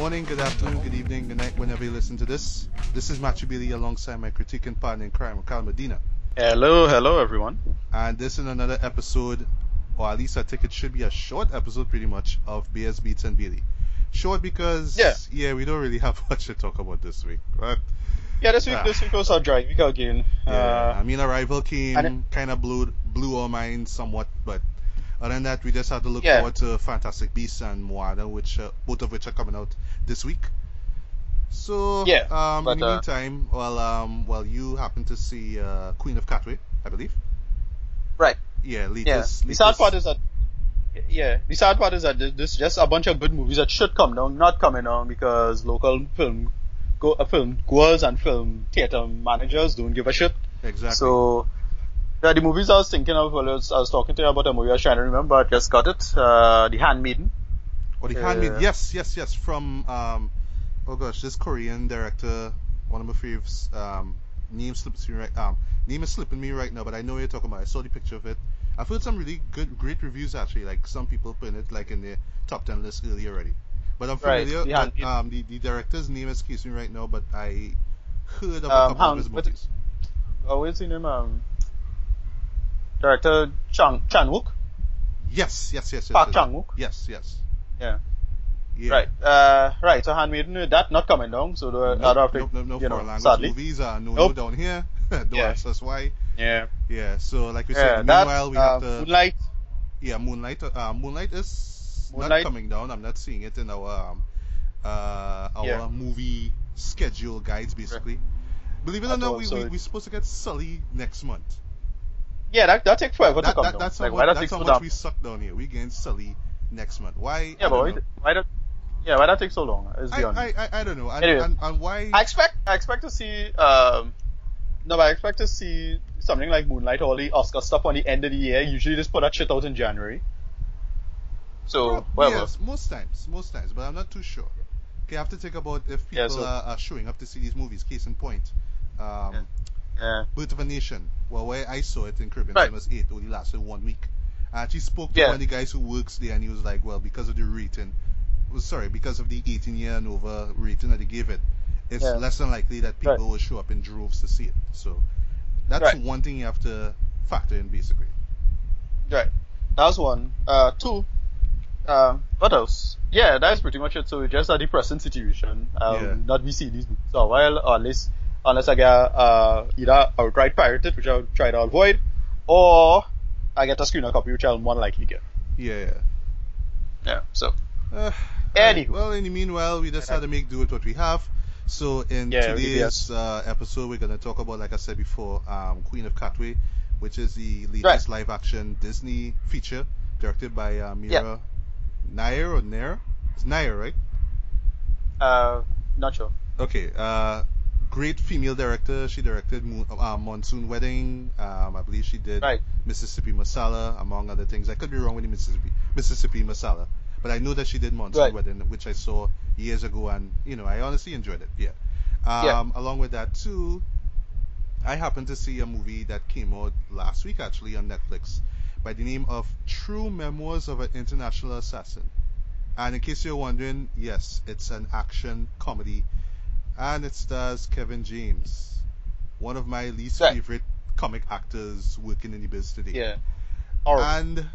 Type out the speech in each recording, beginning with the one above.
Morning, good afternoon, good evening, good night, whenever you listen to this. This is Matthew Bailey alongside my critique and partner in crime, Carl Medina. Hello, hello everyone. And this is another episode, or at least I think it should be a short episode pretty much, of Beers, Beats, and Bailey. Short because, Yeah. yeah, we don't really have much to talk about this week. But, Yeah, this week Ah. this week was our dry week again. yeah, I Uh, mean, Arrival came, kind of blew, blew our minds somewhat, but other than that, we just have to look Yeah. forward to Fantastic Beasts and Moana, which, uh, both of which are coming out this week. So, Yeah, um, but, in the uh, meantime, well, um, well, you happen to see uh, Queen of Katwe, I believe. right. Yeah, Yeah. latest. The sad part is that. Yeah, the sad part is that th- this is just a bunch of good movies that should come down, not coming down because local film, go, uh, film goers and film theater managers don't give a shit. exactly. So, yeah, the movies I was thinking of, well, I was, I was talking to you about a movie I was trying to remember, I just got it, uh, The Handmaiden. or the uh, Handmaid. Yes, yes, yes. From um, oh gosh, this Korean director, one of my favorites. Um, name slips me right. Um, name is slipping me right now, but I know what you're talking about. I saw the picture of it. I've heard some really good, great reviews actually. Like some people putting it like in the top ten list early already. But I'm Right, familiar. the but, Handmaid. um, the, the director's name escapes me right now, but I heard of a Um, couple of his movies. Oh, what's his name? Um, director Chang Chan Wook. Yes, yes, yes, yes. Park yes. Chan-wook? Yes, yes. Yeah. Yeah. Right. Uh, right. So Handmaiden, uh, that not coming down. So the Nope, other nope, nope, nope, you know, language sadly. movies are no, no Nope. down here. Don't Yeah. ask us why. Yeah. Yeah, so like we Yeah. said, That. meanwhile we uh, have to Moonlight. yeah Moonlight. Uh, Moonlight is not coming down. I'm not seeing it in our um, uh, our Yeah. movie schedule guides basically. Believe it or not, we, so we, we're supposed to get Sully next month. Yeah, that that take forever to come that, down. that's how, like, much, why that that's how much we suck down here. We getting Sully next month. Why? Yeah, but why, know. why that? Yeah, why that take so long? Is I, beyond. I, I, I don't know. And, Anyway. and, and why? I expect I expect to see um no, but I expect to see something like Moonlight, or the Oscar stuff on the end of the year. Usually, just put that shit out in January. So, Well, whatever. Yes, most times, most times, but I'm not too sure. Okay, I have to think about if people Yeah, so- are, are showing up to see these movies. Case in point, um, Yeah. Birth of a Nation. Well, where I saw it in Caribbean Right. Cinemas 8 only lasted one week. I actually spoke to Yeah. one of the guys who works there, and he was like, well, because of the rating, well, sorry, because of the 18 year and over rating that they gave it, it's Yeah. less than likely that people Right. will show up in droves to see it. So that's Right. one thing you have to factor in, basically. Right. That's one. Uh, two. Um, what else? Yeah, that's pretty much it. So just a depressing situation. Um, Yeah. not be seeing these movies for a while, or unless unless I get uh either outright pirated, which I'll try to avoid, or I get a screener copy, which I'll more likely get. Yeah, yeah. Yeah. So. Uh, Anywho. Well, in the meanwhile, we just had to make do with what we have. So in Yeah, today's uh, episode, we're gonna talk about, like I said before, um, Queen of Katwe, which is the latest live-action Disney feature directed by uh, Mira Nair or Nair. It's Nair, right? Uh, not sure. Okay. Uh, great female director. She directed Moon, uh, Monsoon Wedding. Um, I believe she did Right. Mississippi Masala, among other things. I could be wrong with the Mississippi Mississippi Masala, but I know that she did Monsoon Right. Wedding, which I saw years ago, and you know I honestly enjoyed it. Yeah. Um, Yeah. Along with that too, I happened to see a movie that came out last week actually on Netflix by the name of True Memoirs of an International Assassin. And in case you're wondering, yes, it's an action comedy, and it stars Kevin James, one of my least Right. favorite comic actors working in the biz today. Yeah. Horrible. And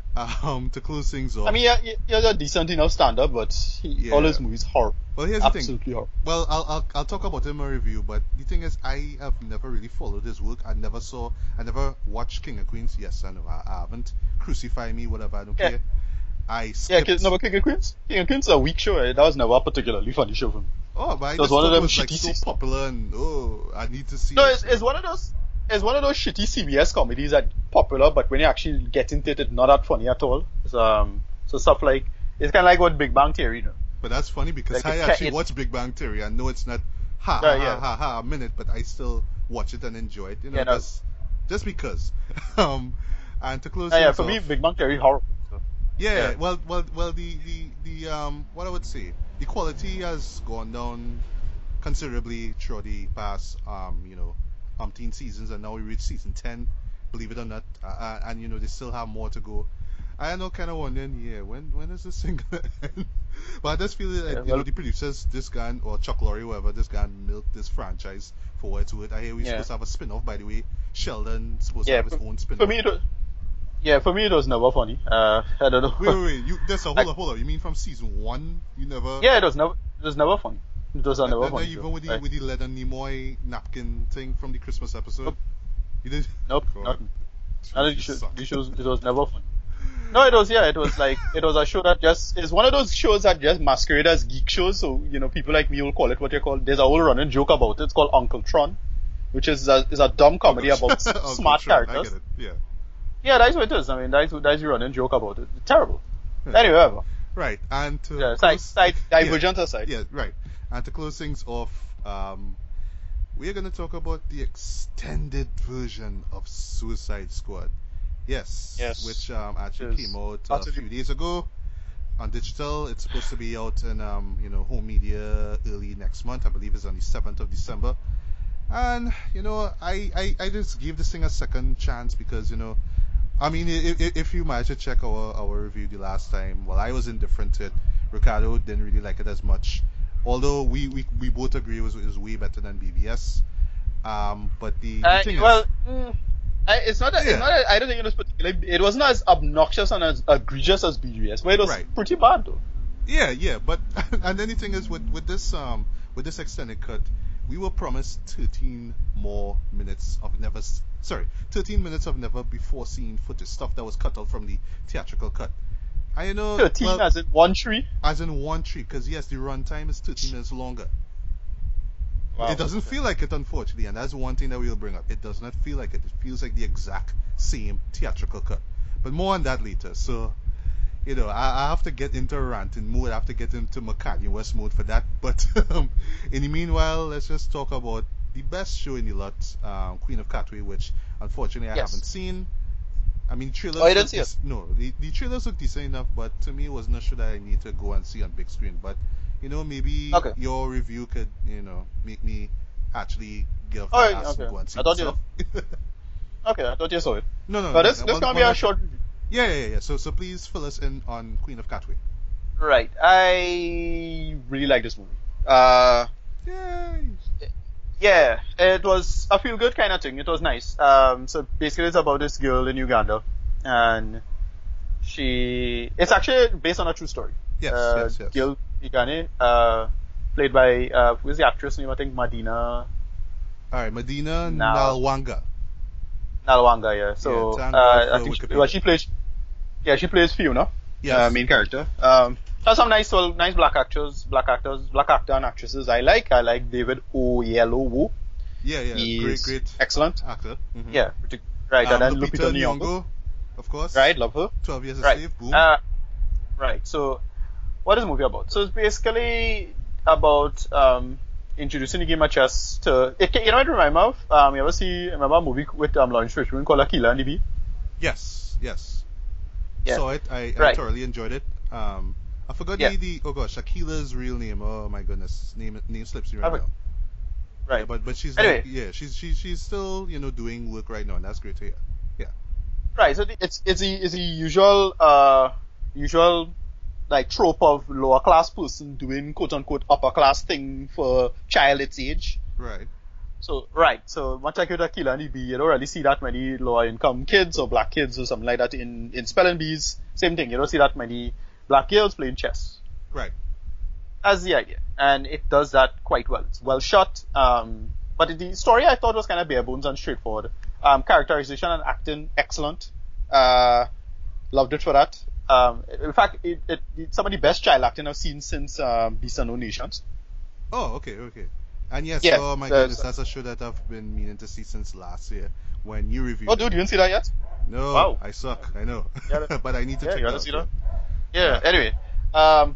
um, to close things off, I mean, yeah, yeah, he has a decent enough stand-up, but he, Yeah. all his movies horrible. well, here's the thing. Absolutely horrible. Well, I'll, I'll I'll talk about it in my review, but the thing is, I have never really followed his work. I never saw, I never watched King of Queens. Yes, I know, I, I haven't. Crucify me, whatever. I don't Yeah. care. I Yeah, skipped. King, no, but King of Queens, King of Queens is a weak show. eh? That was never a particularly funny show for me. Oh, but I was one of them was like shitty so popular, and oh, I need to see. No, it. it's, it's one of those. It's one of those shitty CBS comedies that popular, but when you actually get into it, it's not that funny at all. It's, um, so stuff like it's kind of like what Big Bang Theory, you know. But that's funny because Like, I actually watch Big Bang Theory. I know it's not ha ha Yeah, ha ha ha a minute, but I still watch it and enjoy it. You know, Yeah, no. just just because. um, and to close Uh, yeah, for me, Big Bang Theory horrible. So. Yeah, Yeah. well, well, well. The, the, the um, what I would say, the quality has gone down considerably throughout the past, um, you know, umpteen seasons, and now we reach season ten. Believe it or not, uh, uh, and you know they still have more to go. I know kind of wondering, yeah, when when is this thing gonna end? but I just feel like Yeah, you well- know the producers, this guy or Chuck Lorre, whoever, this guy milked this franchise for forward to it. I hear we're Yeah. supposed to have a spin-off, by the way. Sheldon supposed Yeah, to have his for- own spin-off. For me, it was, yeah, for me it was never funny. Uh, I don't know. wait, wait, wait. You, that's a hold Like- up, hold up. You mean from season one? You never? Yeah, it was never, it was never funny. It was And- never and funny. even with the Like, with the Leonard Nimoy napkin thing from the Christmas episode. Nope. You did? Nope, God. nothing. None of You these shows, suck. these shows, it was never fun. No, it was, yeah, it was like, it was a show that just, it's one of those shows that just masquerade as geek shows, so, you know, people like me will call it what you call, there's a whole running joke about it, it's called Uncle Tron, which is a, is a dumb comedy about smart Tron, I characters. get it. Yeah. Yeah, that's what it is, I mean, that's, that's the running joke about it. Terrible. Yeah. Anyway, whatever. Right. And to Yeah, side, close- side, yeah. divergent aside. Yeah, right. And to close things off, um, we're going to talk about the extended version of Suicide Squad. Yes. Yes. Which um, actually Yes. came out a few days ago on digital. It's supposed to be out in um, you know home media early next month. I believe it's on the seventh of December. And you know, I, I, I just gave this thing a second chance because you know, I mean, if, if you managed to check our, our review the last time, well, I was indifferent to it. Ricardo didn't really like it as much, although we, we, we both agree it was, it was way better than BvS. Um, but the, the Uh, thing well, is, mm, I, it's not. That, Yeah. It's not. That, I don't think it was particularly. It wasn't as obnoxious and as egregious as BvS, but it was Right. pretty bad though. Yeah, yeah, but and then the thing is with with this um with this extended cut, we were promised 13 more minutes of never sorry 13 minutes of never before seen footage stuff that was cut out from the theatrical cut. I know Thirteen well, as in one tree. as in one tree because yes the runtime is 13 minutes longer. Wow. It doesn't feel like it, unfortunately, and that's one thing that we'll bring up. It does not feel like it. It feels like the exact same theatrical cut. But more on that later. So, you know, I, I have to get into a ranting mood. I have to get into McCartney West mode for that. But um, in the meanwhile, let's just talk about the best show in the lot, um, Queen of Katwe, which unfortunately I Yes. haven't seen. I mean, trailers. Oh, you didn't see it? No, the, the trailers look decent enough, but to me, it was not sure that I need to go and see on big screen. But you know, maybe Okay. your review could, you know, make me actually get off Oh, my yeah, ass and okay. go and see I thought you- Okay, I thought you saw it. no, no, But no, this no, this one- gonna one be a short review. Yeah, yeah, yeah. So, so please fill us in on Queen of Katwe. Right. I really like this movie. Uh, Yay! yeah, it was a feel good kind of thing. It was nice. Um, so basically, it's about this girl in Uganda, and she. It's actually based on a true story. Yes, uh, yes, yes. Gil Igane, uh, played by uh, who's the actress name? I think Madina All right, Medina Now- Nalwanga. Nalwanga. Yeah. So Yeah, uh, I think she, well, she plays. Yeah, she plays Phiona, Yes. uh, main character. Um, has some nice, well, nice black actors, black actors, black actor and actresses. I like. I like David Oyelowo. yeah, yeah. He's Great, great excellent. actor. Mhm. Yeah, pretty, right. Um, and then Lupita Lupita Nyong'o. Nyong'o, of course. Right, love her. 12 Years a Right. Slave. Boom. Uh, right. So, what is the movie about? So it's basically about um, introducing the game of chess to. It, you know what it reminds me of? Um, you ever see remember a movie with um, Laurence Fishburne called Akeelah and the Bee? yes, yes. Yeah. Saw it. I, I Right. thoroughly enjoyed it. Um, I forgot Yeah. the, the oh gosh, Shakila's real name. Oh my goodness, name name slips me right now. Right. Yeah, but but she's Anyway. like, yeah, she's she's she's still you know doing work right now, and that's great to hear. Yeah. Right. So the- it's it's the it's the usual uh usual like trope of lower class person doing quote unquote upper class thing for child its age. Right. So right, so much like with Akeelah and Bee, you don't really see that many lower income kids or black kids or something like that in in spelling bees. Same thing, you don't see that many black girls playing chess. Right. That's the idea, and it does that quite well. It's well shot, um, but the story I thought was kind of bare bones and straightforward. Um, characterization and acting excellent. Uh, loved it for that. Um, in fact, it, it, it's some of the best child acting I've seen since um, Beasts and No Nations. Oh, okay, okay. And yes, Yeah, oh my there's- goodness, that's a show that I've been meaning to see since last year when you reviewed. Oh, it. dude, you didn't see that yet? No, Wow. I suck. I know, but I need to yeah, check you it out. see that. Yeah. Anyway, um,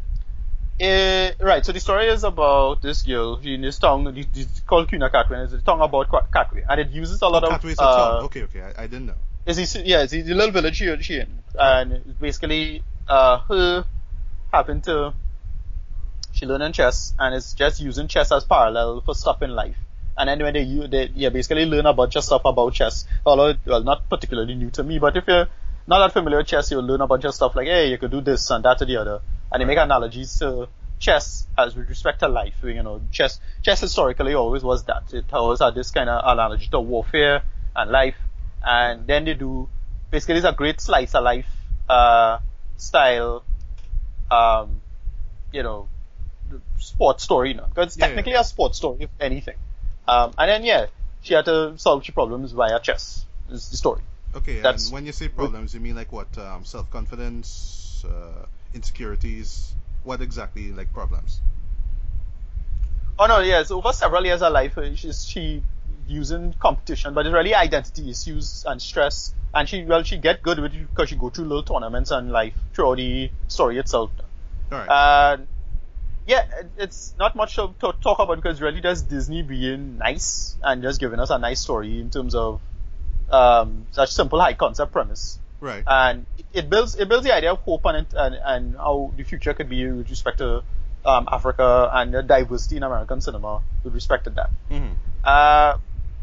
eh, right. So the story is about this girl in this town. It's called Kuna Katwe. It's a town about Katwe, and it uses a lot of. Katwe's a uh, town. Okay, okay, I, I didn't know. It's this, yeah, it's the little village she, she in, and basically uh her happened to she learning chess and it's just using chess as parallel for stuff in life. And then when they use they yeah basically learn a bunch of stuff about chess. Although well not particularly new to me, but if you're not that familiar with chess, you'll learn a bunch of stuff like, hey, you could do this and that or the other. And they make analogies to chess as with respect to life. You know, chess, chess historically always was that. It always had this kind of analogy to warfare and life. And then they do, basically it's a great slice of life, uh, style, um, you know, sports story, you know, because it's Yeah, technically yeah. a sports story, if anything. Um, and then yeah, she had to solve her problems via chess. Is the story. Okay, That's- and when you say problems, you mean like what? Um, self-confidence, uh, insecurities. What exactly like problems? Oh no, yes, over several years of life, uh, she's she using competition, but it's really identity issues and stress. And she well, she get good with it because she go through little tournaments and life throughout the story itself. All right. And yeah, it's not much to, to talk about because really just Disney being nice and just giving us a nice story in terms of um, such simple high concept premise. right. And it- it builds it builds the idea of hope and it, and, and how the future could be with respect to um, Africa and the diversity in American cinema with respect to that. hmm Uh,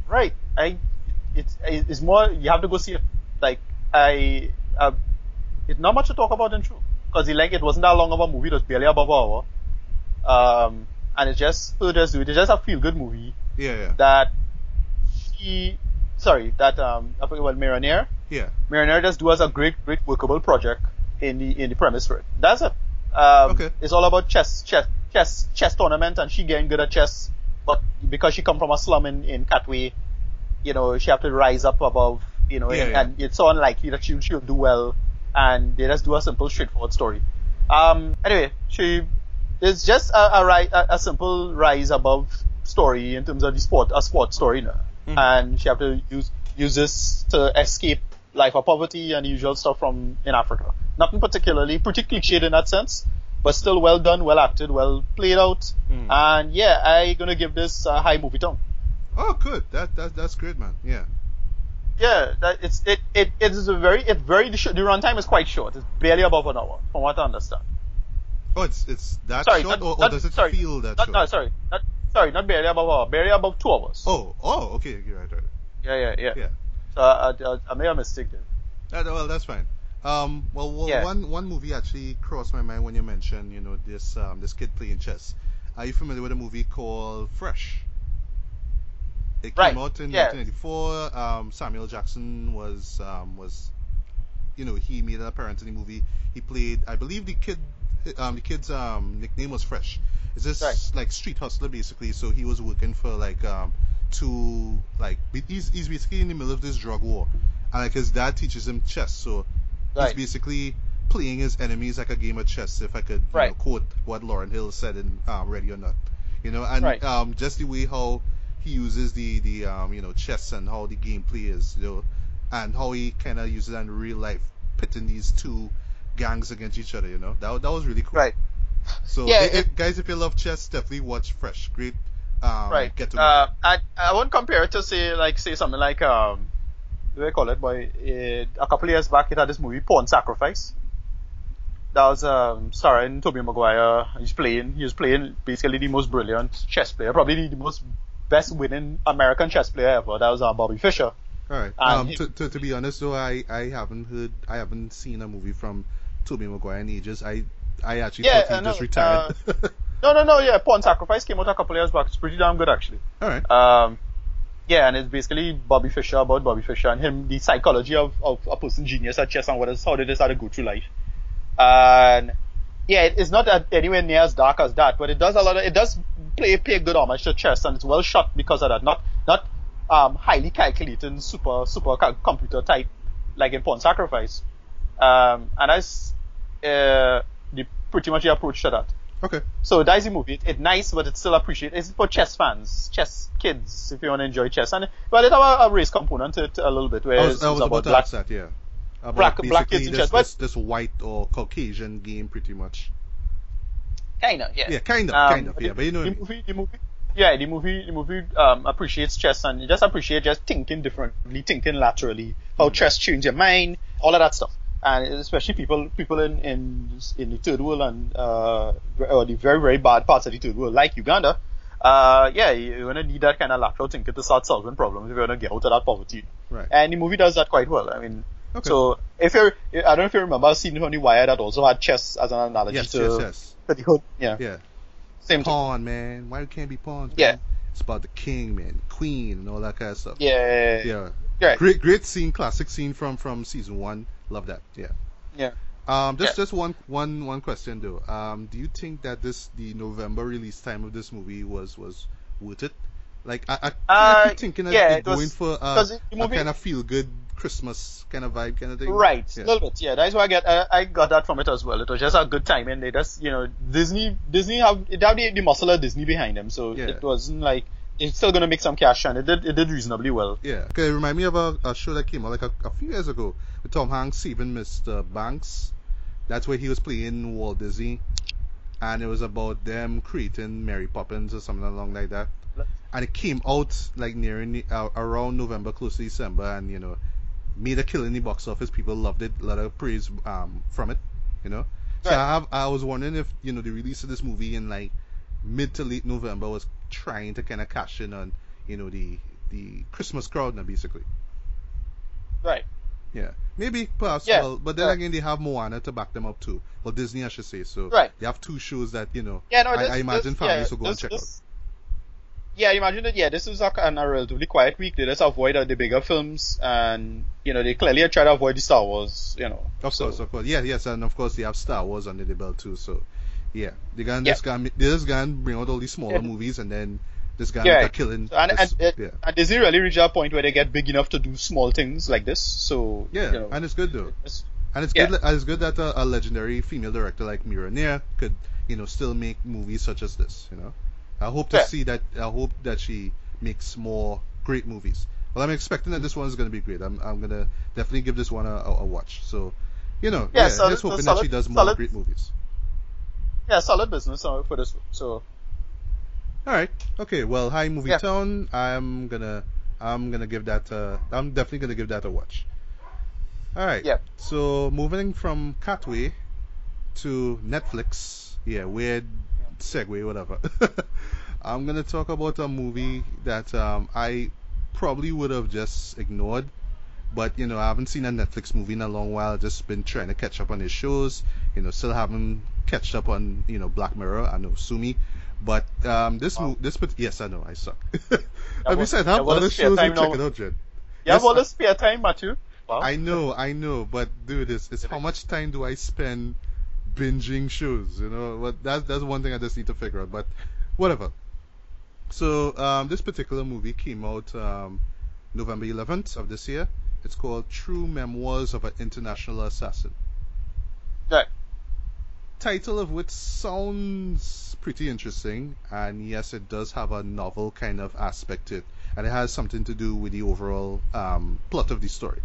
right. I it's it's more you have to go see it. Like I uh, it's not much to talk about in truth because like it wasn't that long of a movie. It was barely above an hour. Um, and it's just so just do it. It's just a feel good movie Yeah, yeah, that she sorry that um I forget what Mira Nair yeah. Mira Nair just do as a great, great workable project in the in the premise for it. That's it. Um, Okay. It's all about chess, chess, chess, chess tournament, and she getting good at chess. But because she come from a slum in in Katwe, you know, she have to rise up above, you know, Yeah, and, yeah. and it's so unlikely that she she'll do well. And they just do a simple, straightforward story. Um. Anyway, she it's just a a, ri- a, a simple rise above story in terms of the sport, a sport story, you know. Mhm. and she have to use use this to escape life of poverty and usual stuff from in Africa. Nothing particularly particularly cliched in that sense, but still well done, well acted, well played out. Mm. And yeah, I gonna give this a high movie tone. Oh, good. That that that's great, man. Yeah. Yeah, that it's it it it is a very it's very the, sh- the runtime is quite short. It's barely above an hour, from what I understand. Oh, it's it's that Sorry, short, not- or, or not- does it sorry, feel that Not, short? no, sorry, not sorry, not barely above hour, barely above two hours. Oh, oh, okay, you're right, right. yeah, yeah, yeah. Yeah. So I, I, I made a mistake there. Uh, well, that's fine. Um, well, well Yeah. one one movie actually crossed my mind when you mentioned, you know, this um this kid playing chess. Are you familiar with a movie called Fresh? It came Right, out in yeah. 1994. Um, Samuel Jackson was um was, you know, he made an appearance in the movie. He played, I believe, the kid. Um, the kid's um nickname was Fresh. Is this Right. like street hustler basically? So he was working for like um two like he's he's basically in the middle of this drug war, and like his dad teaches him chess. So he's basically playing his enemies like a game of chess. If I could you know, quote what Lauryn Hill said in um, Ready or Not, you know, and Right. um just the way how he uses the the um you know chess and how the gameplay is, you know, and how he kind of uses it in real life, pitting these two gangs against each other. You know, that that was really cool. Right. So, Yeah, i- i- it- guys, if you love chess, definitely watch Fresh. Great. Um, right. Get to uh, I I won't compare it to say like say something like um, what do I call it? Boy, it, a couple of years back, it had this movie Pawn Sacrifice. That was um, starring Tobey Maguire. He's playing. He was playing basically the most brilliant chess player, probably the, most best winning American chess player ever. That was uh, Bobby Fischer. All right. Um, to, to, to be honest, though, I, I haven't heard, I haven't seen a movie from Tobey Maguire in ages. I I actually Yeah, thought he just retired. No, no, no. Yeah, Pawn Sacrifice came out a couple of years back. It's pretty damn good actually. All right. Um, yeah, and it's basically Bobby Fischer about Bobby Fischer and him, the psychology of, of a person genius at chess and what is how they decide to go through life. And yeah, it is not anywhere near as dark as that, but it does a lot of it does play pay good homage to chess and it's well shot because of that. Not not um highly calculating super super computer type like in Pawn Sacrifice. Um, and that's uh, the pretty much the approach to that. Okay. So that's the movie. It, it's nice, but it's still appreciated. It's for chess fans, chess kids, if you want to enjoy chess. And well, it have a, a race component to it a little bit, where I it's, was, I was about about to black. ask that, yeah. About black- black kids in this, chess, but- this, this white or Caucasian game, pretty much. Kinda, yeah. Yeah, kind of, Um, kind of, yeah. the- But you know the mean. movie, the movie, yeah, the movie, the movie um, appreciates chess and you just appreciate just thinking differently, thinking laterally, how chess change your mind, all of that stuff. And especially people, people in in in the third world and uh, or the very very bad parts of the third world, like Uganda. Uh, yeah, you're gonna need that kind of lateral thinking to start solving problems if you're gonna get out of that poverty. Right. And the movie does that quite well. I mean, Okay. So if you're, I don't know if you remember a scene from The Wire that also had chess as an analogy yes, to yes, yes. to the. Yeah, Yeah. same thing. Pawn, man. Why you can't be pawns? Yeah. Man? It's about the king, man, queen, and all that kind of stuff. Yeah, Yeah. Right. Great, great scene, classic scene from from season one. Love that. Yeah. Yeah. Um, just Yeah. just one one one question though. Um, do you think that this the November release time of this movie was was worth it? Like I I, I Uh, keep thinking that yeah, they're it was- going for a, a movie- kind of feel good Christmas kind of vibe kind of thing. Right, Yeah. a little bit. Yeah, that's why I get. I, I got that from it as well. It was just a good time, and they just, you know, Disney, Disney have it have the, the muscle of Disney behind them, so Yeah. it wasn't like it's still gonna make some cash, and it did, it did reasonably well. Yeah. Okay, remind me of a, a show that came out like a, a few years ago with Tom Hanks even Mr. Banks. That's where he was playing Walt Disney, and it was about them creating Mary Poppins or something along like that. And it came out like nearing uh, around November, close to December, and you know, made a killing in the box office. People loved it, a lot of praise um, from it. You know, so Right. I have I was wondering if you know the release of this movie in like mid to late November was trying to kind of cash in on you know the the Christmas crowd now basically. Right. Yeah, maybe perhaps. Yeah, Well, but then yeah. again, they have Moana to back them up too. Well, Disney, I should say. So Right. they have two shows that you know. Yeah, no, I, this, I imagine this, families yeah, will go and check this- Yeah, imagine that. Yeah, this is a, a relatively quiet week. They just avoid uh, the bigger films, and you know they clearly try to avoid the Star Wars. You know, out. Of so- course, of course. Yeah, yes, and of course they have Star Wars under the belt too. So yeah, they can Yeah. just can they just can bring out all these smaller Yeah. movies and then this can Yeah. killing. And, this- and, yeah, and Disney really reach a point where they get big enough to do small things like this. So yeah, you know, and it's good though. it's- And it's Yeah. good. It's good that a, a legendary female director like Mira Nair could, you know, still make movies such as this. You know, I hope to see that. I hope that she makes more great movies. Well, I'm expecting that this one is going to be great. I'm, I'm gonna definitely give this one a, a, a watch. So, you know, Yeah, yeah, solid- just hoping that solid- she does more solid- great movies. Yeah, solid business for this. So All right. Okay. Well, hi, Movie Yeah. Town. I'm gonna, I'm gonna give that. Uh, I'm definitely gonna give that a watch. All right. Yeah. So moving from Katwe to Netflix. Yeah. Weird segue. Whatever. I'm gonna talk about a movie that um, I probably would have just ignored. But you know, I haven't seen a Netflix movie in a long while. Just been trying to catch up on his shows. You know, still haven't catched up on you know Black Mirror. I know Sumi, but um, this Wow. this but yes, I know I suck. Yeah, and what- besides, I yeah, have other shows I'm checking out, Jen. you have Yes, all I- spare time, Matthew. Wow. I know, I know, but dude, it's, it's how much time do I spend binging shows? You know, what that's that's one thing I just need to figure out. But whatever. So um, this particular movie came out um, November 11th of this year. It's called True Memoirs of an International Assassin. Right. Title of which sounds pretty interesting, and yes, it does have a novel kind of aspect to it, and it has something to do with the overall um, plot of the story.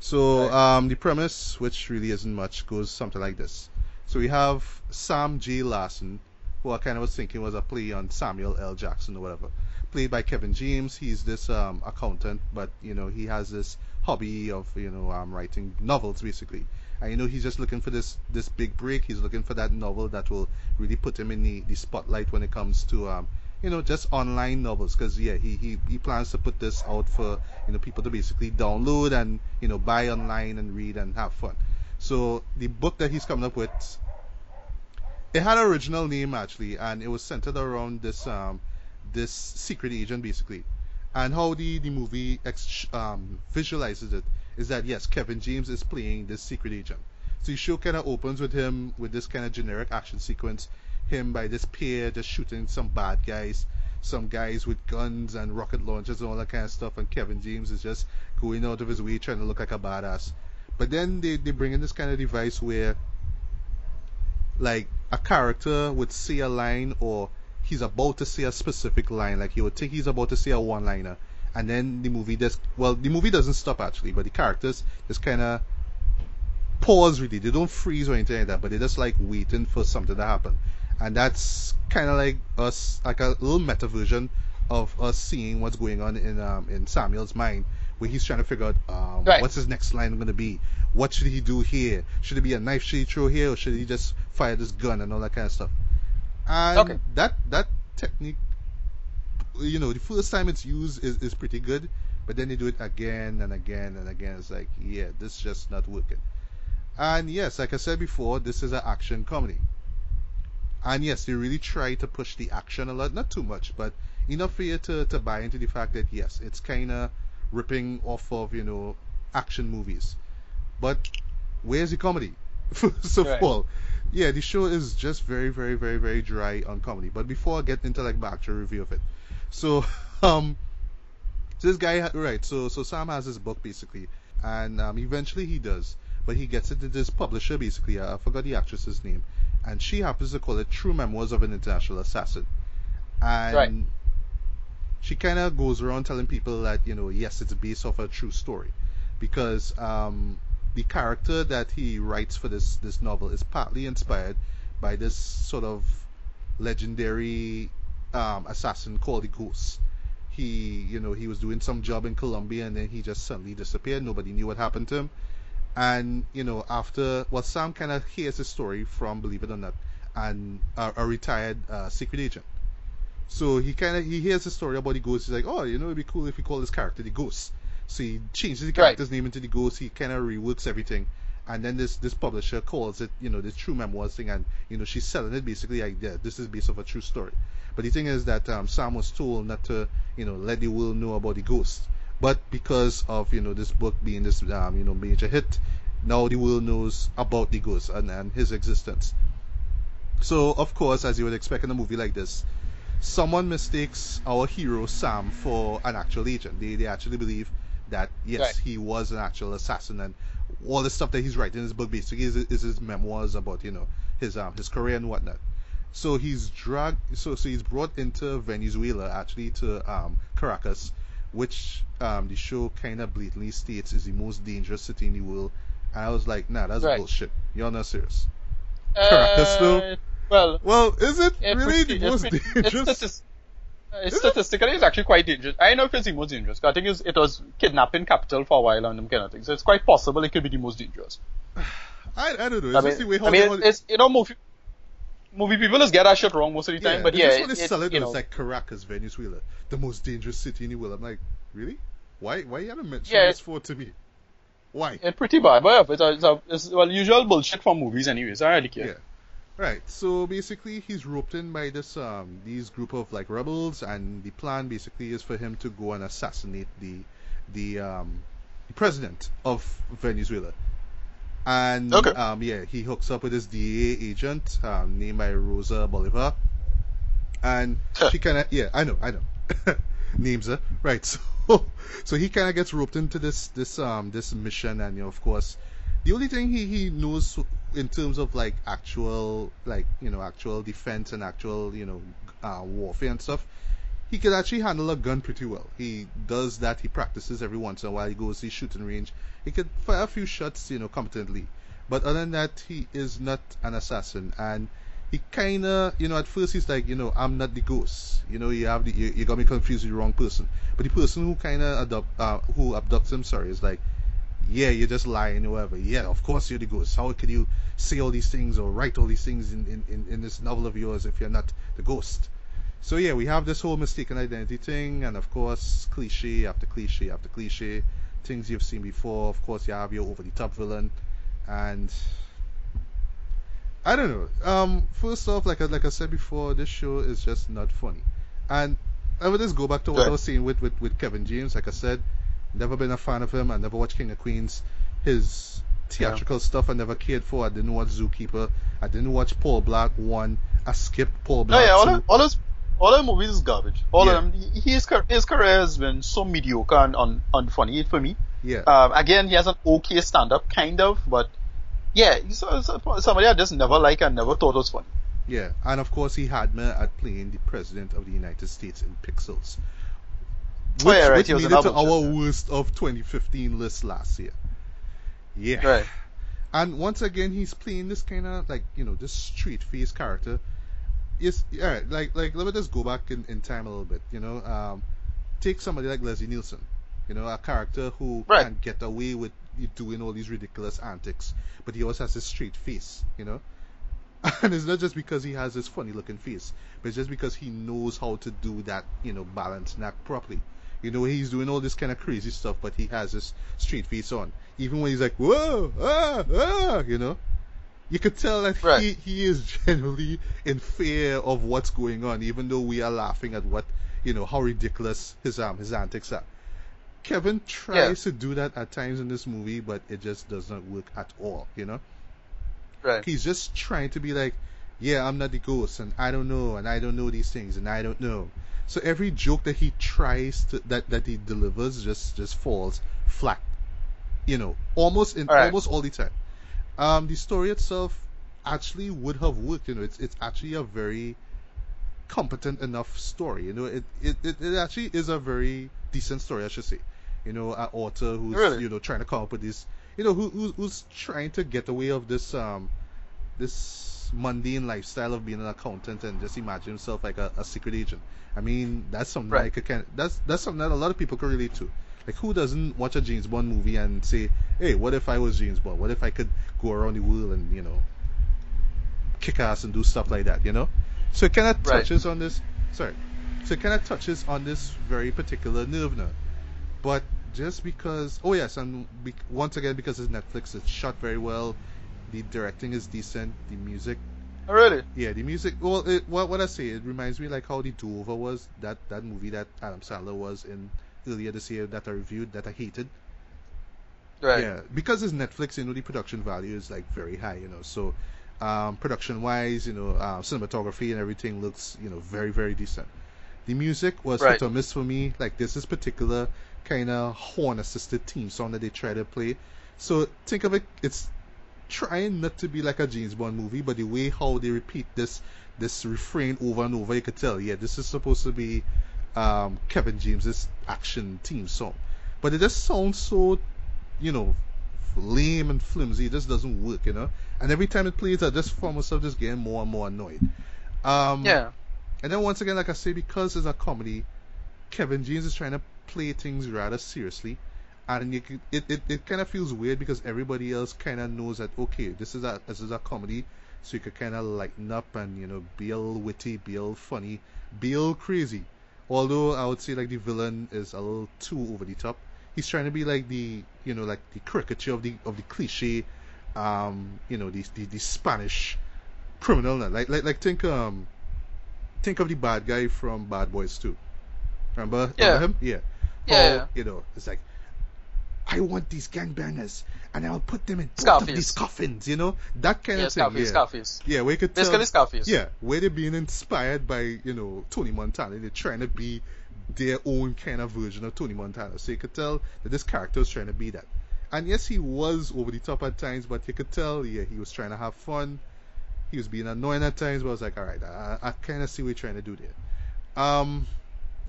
So um, the premise, which really isn't much, goes something like this. So we have Sam G. Larson, who I kind of was thinking was a play on Samuel L. Jackson or whatever, played by Kevin James. He's this um, accountant, but you know he has this hobby of you know um, writing novels basically. And you know he's just looking for this this big break. He's looking for that novel that will really put him in the, the spotlight when it comes to um, you know just online novels. Because yeah, he, he he plans to put this out for you know people to basically download and you know buy online and read and have fun. So the book that he's coming up with, it had an original name actually, and it was centered around this um this secret agent basically. And how the the movie ex- um, visualizes it is that yes, Kevin James is playing this secret agent. So the show kind of opens with him with this kind of generic action sequence, him by this pier just shooting some bad guys, some guys with guns and rocket launchers and all that kind of stuff, and Kevin James is just going out of his way trying to look like a badass. But then they, they bring in this kind of device where like a character would say a line or he's about to say a specific line, like he would think he's about to say a one liner and then the movie just well the movie doesn't stop actually, but the characters just kinda pause really. They don't freeze or anything like that, but they're just like waiting for something to happen. And that's kinda like us like a little meta version of us seeing what's going on in um in Samuel's mind where he's trying to figure out um, Right. what's his next line going to be. What should he do here? Should it be a knife should he throw here, or should he just fire this gun and all that kind of stuff? And Okay. that that technique, you know, the first time it's used is, is pretty good, But then they do it again and again and again. It's like, yeah, this is just not working. And yes, like I said before, this is an action comedy. And yes, they really try to push the action a lot, not too much, but enough for you to, to buy into the fact that yes, it's kind of ripping off of, you know, action movies. But where's the comedy? First of Right. all, yeah, the show is just very, very, very, very dry on comedy. But before I get into like my actual review of it, so um, so this guy, right? So so Sam has his book basically, and um, eventually he does, but he gets it to this publisher basically. I forgot the actress's name, and she happens to call it True Memoirs of an International Assassin, and Right. she kind of goes around telling people that you know yes, it's based off a true story, because um, the character that he writes for this this novel is partly inspired by this sort of legendary um, assassin called the Ghost. He, you know, he was doing some job in Colombia and then he just suddenly disappeared. Nobody knew what happened to him. And you know, after well, Sam kind of hears his story from, believe it or not, and a, a retired uh, secret agent. So he kind of he hears the story about the ghost. He's like, oh, you know, it'd be cool if we call this character the Ghost. So he changes the Right. character's name into the Ghost. He kind of reworks everything, and then this this publisher calls it, you know, this true memoirs thing, and you know she's selling it basically like, yeah, this is based off a true story. But the thing is that um, Sam was told not to, you know, let the world know about the ghost. But because of you know this book being this um, you know major hit, now the world knows about the ghost and, and his existence. So of course, as you would expect in a movie like this, someone mistakes our hero Sam for an actual agent. They they actually believe that yes, Right. he was an actual assassin, and all the stuff that he's writing in his book basically is, is his memoirs about you know his um his career and whatnot. So he's dragged. So so he's brought into Venezuela actually to um Caracas, which um the show kind of blatantly states is the most dangerous city in the world. And I was like, nah, that's Right. bullshit. You're not serious. Caracas, though? Uh, well, Well, is it really pretty- the most dangerous? Statistically, it's actually quite dangerous. I know if it's the most dangerous. I think it was kidnapping capital for a while and them kind of things. So it's quite possible it could be the most dangerous. I, I don't know. It's I just the way how I mean all- it's you know movie movie people just get that shit wrong most of the time. but yeah, just it, when they it- it, you it's know, like Caracas, Venezuela, the most dangerous city in the world. I'm like, really? Why? Why you haven't mentioned Yeah, this for to me? Why? it's pretty bad. But yeah, it's, a, it's, a, it's well usual bullshit from movies anyways. I really care. Yeah. Right. So basically, he's roped in by this um these group of like rebels, and the plan basically is for him to go and assassinate the the um the president of Venezuela. And Okay. um yeah, he hooks up with this DEA agent um, named by Rosa Bolivar, and she kind of yeah, I know, I know, names her right. So so he kind of gets roped into this this um this mission, and you know, of course, the only thing he he knows in terms of like actual like you know actual defense and actual you know uh, warfare and stuff he can actually handle a gun pretty well. He does that. He practices every once in a while. He goes to the shooting range. He can fire a few shots you know competently. But other than that he is not an assassin. And he kind of you know at first he's like you know i'm not the ghost. You know you have the, you, you got me confused with the wrong person. But the person who kind of adopt uh, who abducts him sorry is like yeah, you're just lying or whatever. Yeah, of course you're the ghost. How can you say all these things or write all these things in, in, in, in this novel of yours if you're not the ghost? So yeah, we have this whole mistaken identity thing, and of course, cliche after cliche after cliche, things you've seen before. Of course, you have your over the top villain, and I don't know. Um, first off, like I, like I said before, this show is just not funny, and I would just go back to what I was saying with, with, with Kevin James. Like I said, never been a fan of him. I never watched King of Queens. His theatrical stuff I never cared for. I didn't watch Zookeeper. I didn't watch Paul Blart one. I skipped Paul Blart Oh, yeah, all, two. of, all those all movies is garbage. All Yeah. of them. he- His his career has been so mediocre and un, unfunny for me. yeah. Um, again, he has an okay stand up, kind of, but yeah, he's so- so- somebody I just never liked and never thought was funny. Yeah, and of course he had me at playing the president of the United States in Pixels, which, Oh, yeah, right, which made it to our worst of 2015 list last year. Yeah, Right. and once again he's playing this kind of like you know this street face character. Yes, yeah, like like let me just go back in, in time a little bit. You know, um, take somebody like Leslie Nielsen. You know, a character who Right. can get away with doing all these ridiculous antics, but he also has a straight face. You know, and it's not just because he has this funny looking face, but it's just because he knows how to do that, you know, balance act properly. You know, he's doing all this kind of crazy stuff, but he has this straight face on. Even when he's like, whoa, ah, ah, you know, you could tell that Right. he, he is genuinely in fear of what's going on, even though we are laughing at what, you know, how ridiculous his um his antics are. Kevin tries to do that at times in this movie, but it just does not work at all, you know? Right. He's just trying to be like, yeah, I'm not the ghost, and I don't know, and I don't know these things, and I don't know. So every joke that he tries to that that he delivers just just falls flat, you know, almost in All right. almost all the time. Um, the story itself actually would have worked, you know. It's it's actually a very competent enough story, you know. It it it, it actually is a very decent story, I should say. You know, an author who's Really? you know trying to come up with this, you know, who, who who's trying to get away of this um this mundane lifestyle of being an accountant and just imagine himself like a, a secret agent. I mean, that's something Right. like a kind that's that's something that a lot of people can relate to. Like who doesn't watch a James Bond movie and say, "Hey, what if I was James Bond? What if I could go around the world and you know kick ass and do stuff like that?" You know. So it kind of Right. touches on this. Sorry. So it kind of touches on this very particular nerve now. But just because, oh yes, and be, once again because it's Netflix, it's shot very well. The directing is decent. The music Oh, really? yeah, the music. Well, it, what what I say, it reminds me like how the Do Over was that that movie that Adam Sandler was in earlier this year that I reviewed that I hated. Right. Yeah, because it's Netflix, you know, the production value is like very high, you know. So, um, production wise, you know, uh, cinematography and everything looks, you know, very very decent. The music was Right. hit or miss for me. Like this this particular kind of horn assisted theme song that they try to play. So think of it, it's trying not to be like a James Bond movie, but the way how they repeat this this refrain over and over, you could tell, yeah, this is supposed to be um, Kevin James's action theme song. But it just sounds so, you know, lame and flimsy. It just doesn't work, you know. And every time it plays, I just find myself just getting more and more annoyed. Um, Yeah. and then once again, like I say, because it's a comedy, Kevin James is trying to play things rather seriously, and you, it it, it kind of feels weird because everybody else kind of knows that okay, this is a this is a comedy, so you could kind of lighten up and you know be a little witty, be a little funny, be a little crazy. Although I would say like the villain is a little too over the top. He's trying to be like the you know like the caricature of the of the cliche, um you know the the, the Spanish criminal. Like like like think um think of the bad guy from Bad Boys 2. Remember? Yeah. Remember him? Yeah. Yeah, yeah. You know, it's like, I want these gangbangers, and I'll put them in both of these coffins. You know, that kind Yeah, of thing. Scarface, yeah. Scarface. Yeah, where you could tell. Basically Scarface. Yeah, where they're being inspired by, you know, Tony Montana. They're trying to be their own kind of version of Tony Montana. So you could tell that this character was trying to be that. And yes, he was over the top at times, but you could tell, yeah, he was trying to have fun. He was being annoying at times, but I was like, alright, I, I kind of see what you're trying to do there. Um,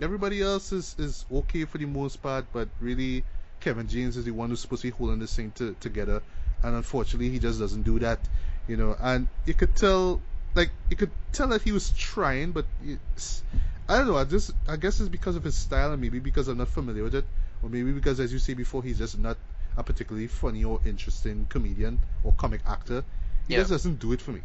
everybody else is, is okay for the most part, but really, Kevin James is the one who's supposed to be holding this thing to, together. And unfortunately, he just doesn't do that, you know. And you could tell, like, you could tell that he was trying, but I don't know. I just, I guess it's because of his style, and maybe because I'm not familiar with it, or maybe because, as you say before, he's just not a particularly funny or interesting comedian or comic actor. He Yeah. just doesn't do it for me.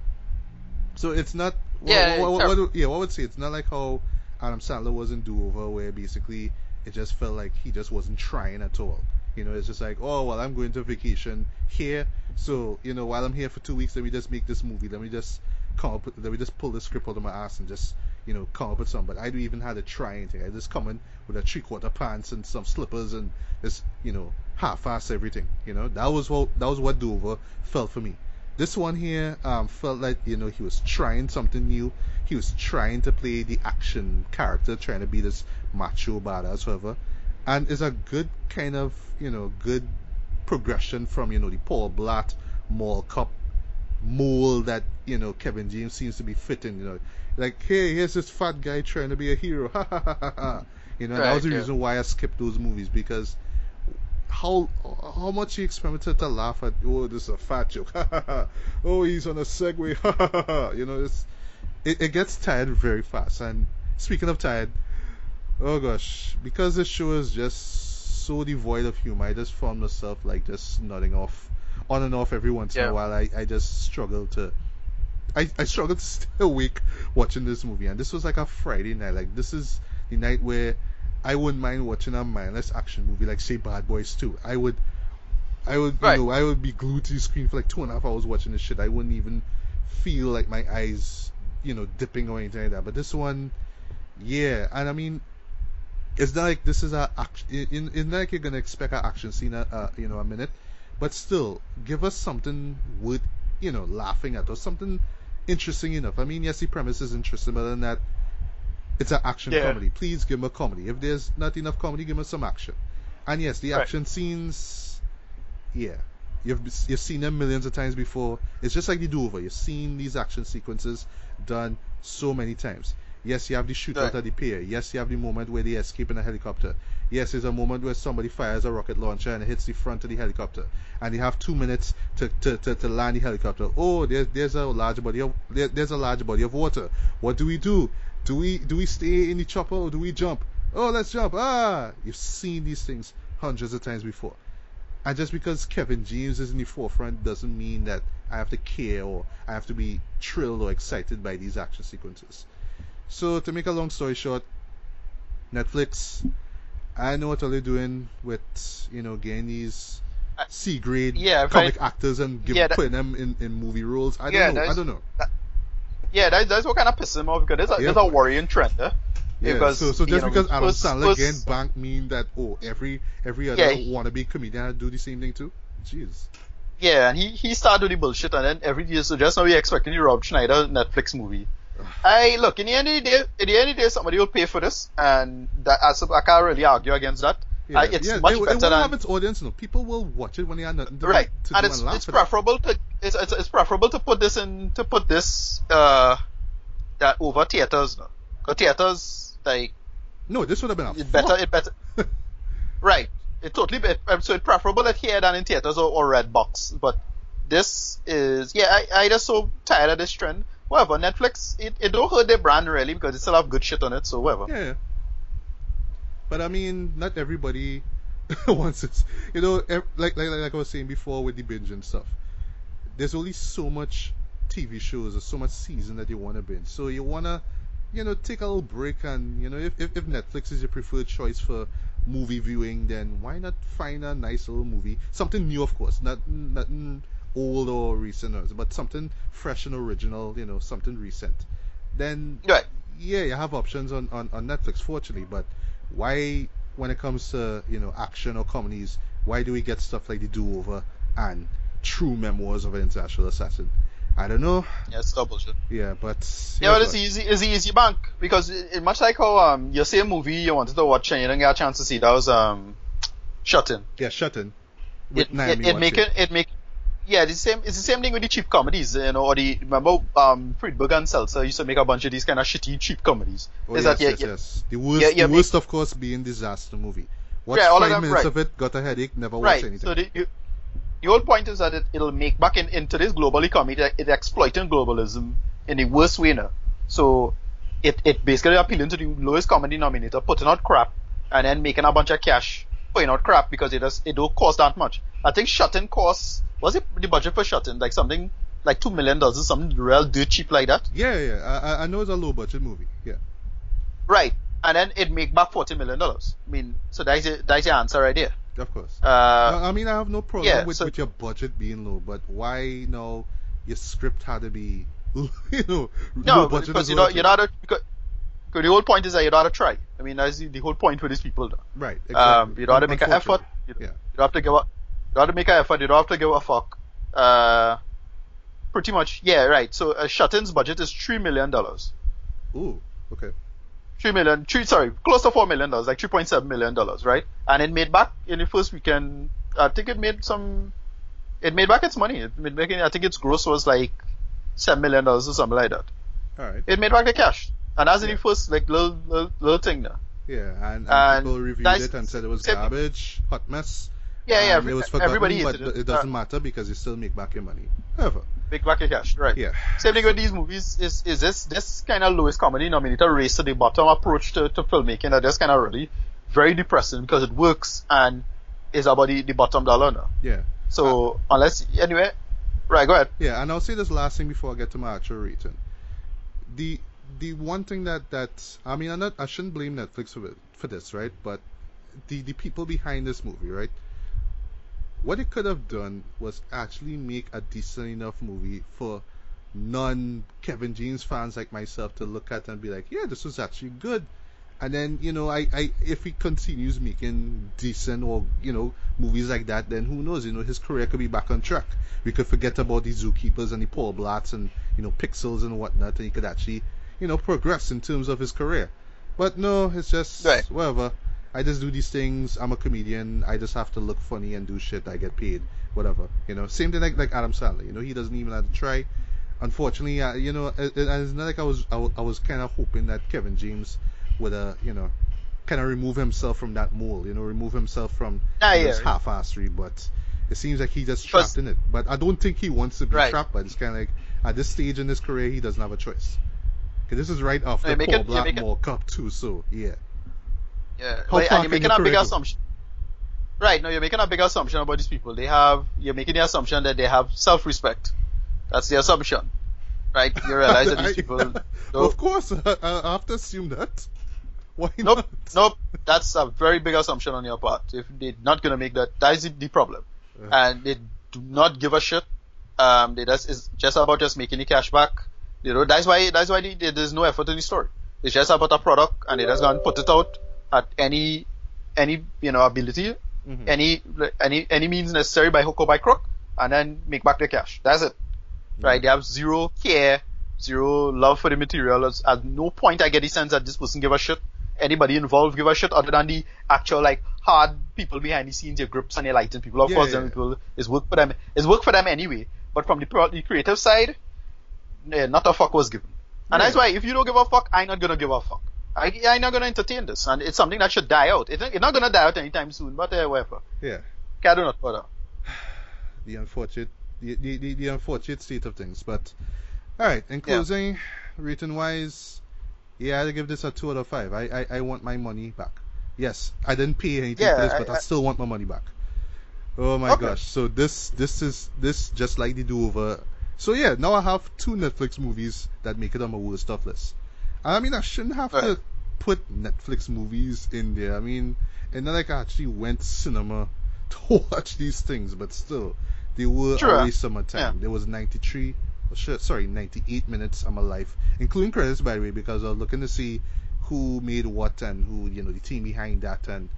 So it's not. Yeah, what, what, what, yeah, what I would say it's not like how Adam Sandler was in Do Over, where basically it just felt like he just wasn't trying at all. You know, it's just like, oh well, I'm going to vacation here, so you know, while I'm here for two weeks, let me just make this movie. Let me just come up, with, let me just pull the script out of my ass and just you know come up with something. But I don't even have to try anything. I just come in with a three quarter pants and some slippers and just you know half-ass everything. You know, that was what that was what Do Over felt for me. This one here um, felt like you know he was trying something new. He was trying to play the action character, trying to be this macho badass, whatever. And it's a good kind of you know good progression from you know the Paul Blart Mall Cop mold that you know Kevin James seems to be fitting. You know, like hey, here's this fat guy trying to be a hero. Ha ha ha ha ha. You know, that was the yeah. reason why I skipped those movies because how how much he experimented to laugh at oh this is a fat joke oh he's on a segway you know it's it, it gets tired very fast and speaking of tired oh gosh because this show is just so devoid of humor I just found myself like just nodding off on and off every once in a while I, I just struggle to I, I struggle to stay awake watching this movie and this was like a Friday night like this is the night where I wouldn't mind watching a mindless action movie like say Bad Boys 2. I would, I would, Right. you know, I would be glued to the screen for like two and a half hours watching this shit. I wouldn't even feel like my eyes, you know, dipping or anything like that. But this one, yeah, and I mean, it's not like this is a action. it- it- It's not like you're gonna expect an action scene, a, a you know, a minute. But still, give us something worth, you know, laughing at or something interesting enough. I mean, yes, the premise is interesting, but than that, it's an action Yeah. comedy. Please give me a comedy. If there's not enough comedy, give me some action. And yes, the Right. action scenes, yeah, you've you've seen them millions of times before. It's just like the do-over. You've seen these action sequences done so many times. Yes, you have the shootout Right. at the pier. Yes, you have the moment where they escape in a helicopter. Yes, there's a moment where somebody fires a rocket launcher and it hits the front of the helicopter, and they have two minutes to, to, to, to land the helicopter. Oh, there's there's a large body of there, there's a large body of water. What do we do? Do we do we stay in the chopper or do we jump? Oh, let's jump! Ah, you've seen these things hundreds of times before. And just because Kevin James is in the forefront doesn't mean that I have to care or I have to be thrilled or excited by these action sequences. So to make a long story short, Netflix, I know what all they're doing with you know getting these I- uh, C grade Yeah, comic actors and give, Yeah, that- putting them in, in movie roles. I don't Yeah, know. I don't know. Yeah, that, that's what kind of pisses him off because there's a, Yeah. there's a worrying trend there. Yeah, Because, so so just know, because Adam first- Sandler getting banked mean that oh every every other Yeah, wannabe comedian do the same thing too? Jeez. Yeah, and he, he started doing the bullshit, and then every year, so just now we're expecting the Rob Schneider Netflix movie. I look in the end of the day, in the end of the day, somebody will pay for this, and that I, I can't really argue against that. Yeah, Uh, it's yeah, much it, it better will than have its audience. No, people will watch it when they are to, right, to and it's and it's it. preferable to it's, it's it's preferable to put this in to put this uh that over theaters. no. 'Cause theaters like No, this would have been a it better it better right. It totally be- um, so it's preferable at here than in theaters or, or red box. But this is yeah, I I just so tired of this trend. Whatever, Netflix it, it don't hurt their brand really because they still have good shit on it, so whatever. Yeah. But I mean, not everybody wants it. You know, like, like like I was saying before with the binge and stuff. There's only so much TV shows or so much season that you want to binge. So you wanna, you know, take a little break and you know, if, if if Netflix is your preferred choice for movie viewing, then why not find a nice little movie, something new, of course, not nothing old or recent, but something fresh and original. You know, something recent. Then Right. yeah, you have options on, on, on Netflix, fortunately, but why, when it comes to, you know, action or comedies, why do we get stuff like The Do Over and True Memoirs of an International Assassin? I don't know. Yeah, it's double bullshit. Yeah, but. Yeah, but it's easy. It's easy bank because it- much like how um you see a movie you wanted to watch and you didn't get a chance to see. That was um, Shut In. Yeah, Shut In. It, it, it make it it make yeah the same. It's the same thing with the cheap comedies. You know, or the remember um Friedberg and Seltzer used to make a bunch of these kind of shitty cheap comedies. Oh, is yes, that yeah, yes, yeah, yes. The worst, Yeah, yeah, the worst, of course, being Disaster Movie. Watch Yeah, all of five them, minutes right. of it, got a headache, never watch right. anything. So the you, the whole point is that it, it'll make back in, in today's global economy that it exploiting globalism in the worst way now. So it it basically appealing to the lowest common denominator, putting out crap and then making a bunch of cash putting out crap because it does it don't cost that much. I think Shut In costs was it the budget for Shut In like something like two million dollars or something real dirt cheap like that. yeah, yeah, I, I- know it's a low budget movie. Yeah. Right. And then it make back forty million dollars. I mean, so that's the, that's the answer right there. Of course. Uh, I mean, I have no problem yeah, with, so- with your budget being low, but why you now your script had to be, you know, No, low budget because you know you're not a, because, because the whole point is that you don't have to try. I mean, that's the, the whole point for these people. Though. right. Exactly. Um, you don't have to make an effort. You, Yeah. you don't have to give a, you don't have to make an effort. You don't have to give a fuck. Uh, pretty much, yeah, right. So uh, Shut In's budget is three million dollars. Ooh. Okay. Three million, three sorry, close to four million dollars, like three point seven million dollars, right? And it made back in the first weekend. I think it made some. It made back its money. It made making. I think its gross was like seven million dollars or something like that. All right. It made back the cash, and that's in Yeah. the first like little little, little thing there. Yeah. And, and, and people reviewed it and said it was garbage, hot mess. Yeah, yeah. every- it was forgotten, everybody but it. it doesn't Uh, matter because you still make back your money. However. Big back of cash, right? Yeah. Same thing with these movies. Is is this this kind of lowest common denominator race to the bottom approach to, to filmmaking that is kind of really very depressing because it works and is about the, the bottom dollar now. Yeah. So unless anyway, right? Go ahead. Yeah, and I'll say this last thing before I get to my actual rating. The the one thing that that I mean, I'm not, I shouldn't blame Netflix for for this, right? But the the people behind this movie, right? What it could have done was actually make a decent enough movie for non Kevin James fans like myself to look at and be like, yeah, this was actually good. And then, you know, I, I if he continues making decent or, you know, movies like that, then who knows, you know, his career could be back on track. We could forget about the zookeepers and the Paul Blarts and, you know, pixels and whatnot, and he could actually, you know, progress in terms of his career. But no, it's just Right. whatever. I just do these things. I'm a comedian. I just have to look funny and do shit. I get paid. Whatever. You know, same thing like like Adam Sandler. You know, he doesn't even have to try. Unfortunately, uh, you know, it, it, it's not like I was I, I was kind of hoping that Kevin James would uh you know kind of remove himself from that mold. You know, remove himself from Ah, you know, yeah. half-assery. But it seems like he just trapped in it. But I don't think he wants to be Right. trapped. But it's kind of like at this stage in his career, he doesn't have a choice. 'Cause this is right after You're Paul Blart Mall Cop too. So yeah. Yeah, How like, and you're making a big assumption. Right, no, you're making a big assumption about these people. They have, you're making the assumption that they have self-respect. That's the assumption. Right? You realize that these people, no, of course, I, I have to assume that. Why nope, not? nope, that's a very big assumption on your part. If they're not gonna make that, that is the- problem. Uh. And they do not give a shit. Um, they just, it's just about just making the cash back. You know, that's why, that's why they, they- there's no effort in the story. It's just about a product and they just gonna put it out at any, any, you know, ability Mhm. any any any means necessary by hook or by crook, and then make back the cash. That's it. Right? They have zero care, zero love for the material. At- At no point I get the sense that this person give a shit. Anybody involved give a shit other than the actual like hard people behind the scenes, your groups and your lighting people. Of Yeah, course, yeah, them yeah. people is work for them. It's work for them anyway. But from the, pro- the creative side, not a fuck was given. And Yeah. that's why if you don't give a fuck, I'm not gonna give a fuck. I, I'm not gonna entertain this, and it's something that should die out. It, it's not gonna die out anytime soon, but uh, whatever. Yeah. I do not bother. The unfortunate, the, the, the, unfortunate state of things. But all right. In closing, rating wise, yeah, I'd give this a two out of five. I, I, I want my money back. Yes, I didn't pay anything Yeah, for this, I- but I, I- still want my money back. Oh my Okay. gosh! So this this is this just like the do over. So yeah, now I have two Netflix movies that make it on my worst stuff list. I mean, I shouldn't have to put Netflix movies in there. I mean, and then like I actually went to cinema to watch these things, but still, they were Sure. always summertime. Yeah. There was 93, oh shit, sorry, 98 minutes of my life, including credits by the way, because I was looking to see who made what and who, you know, the team behind that and,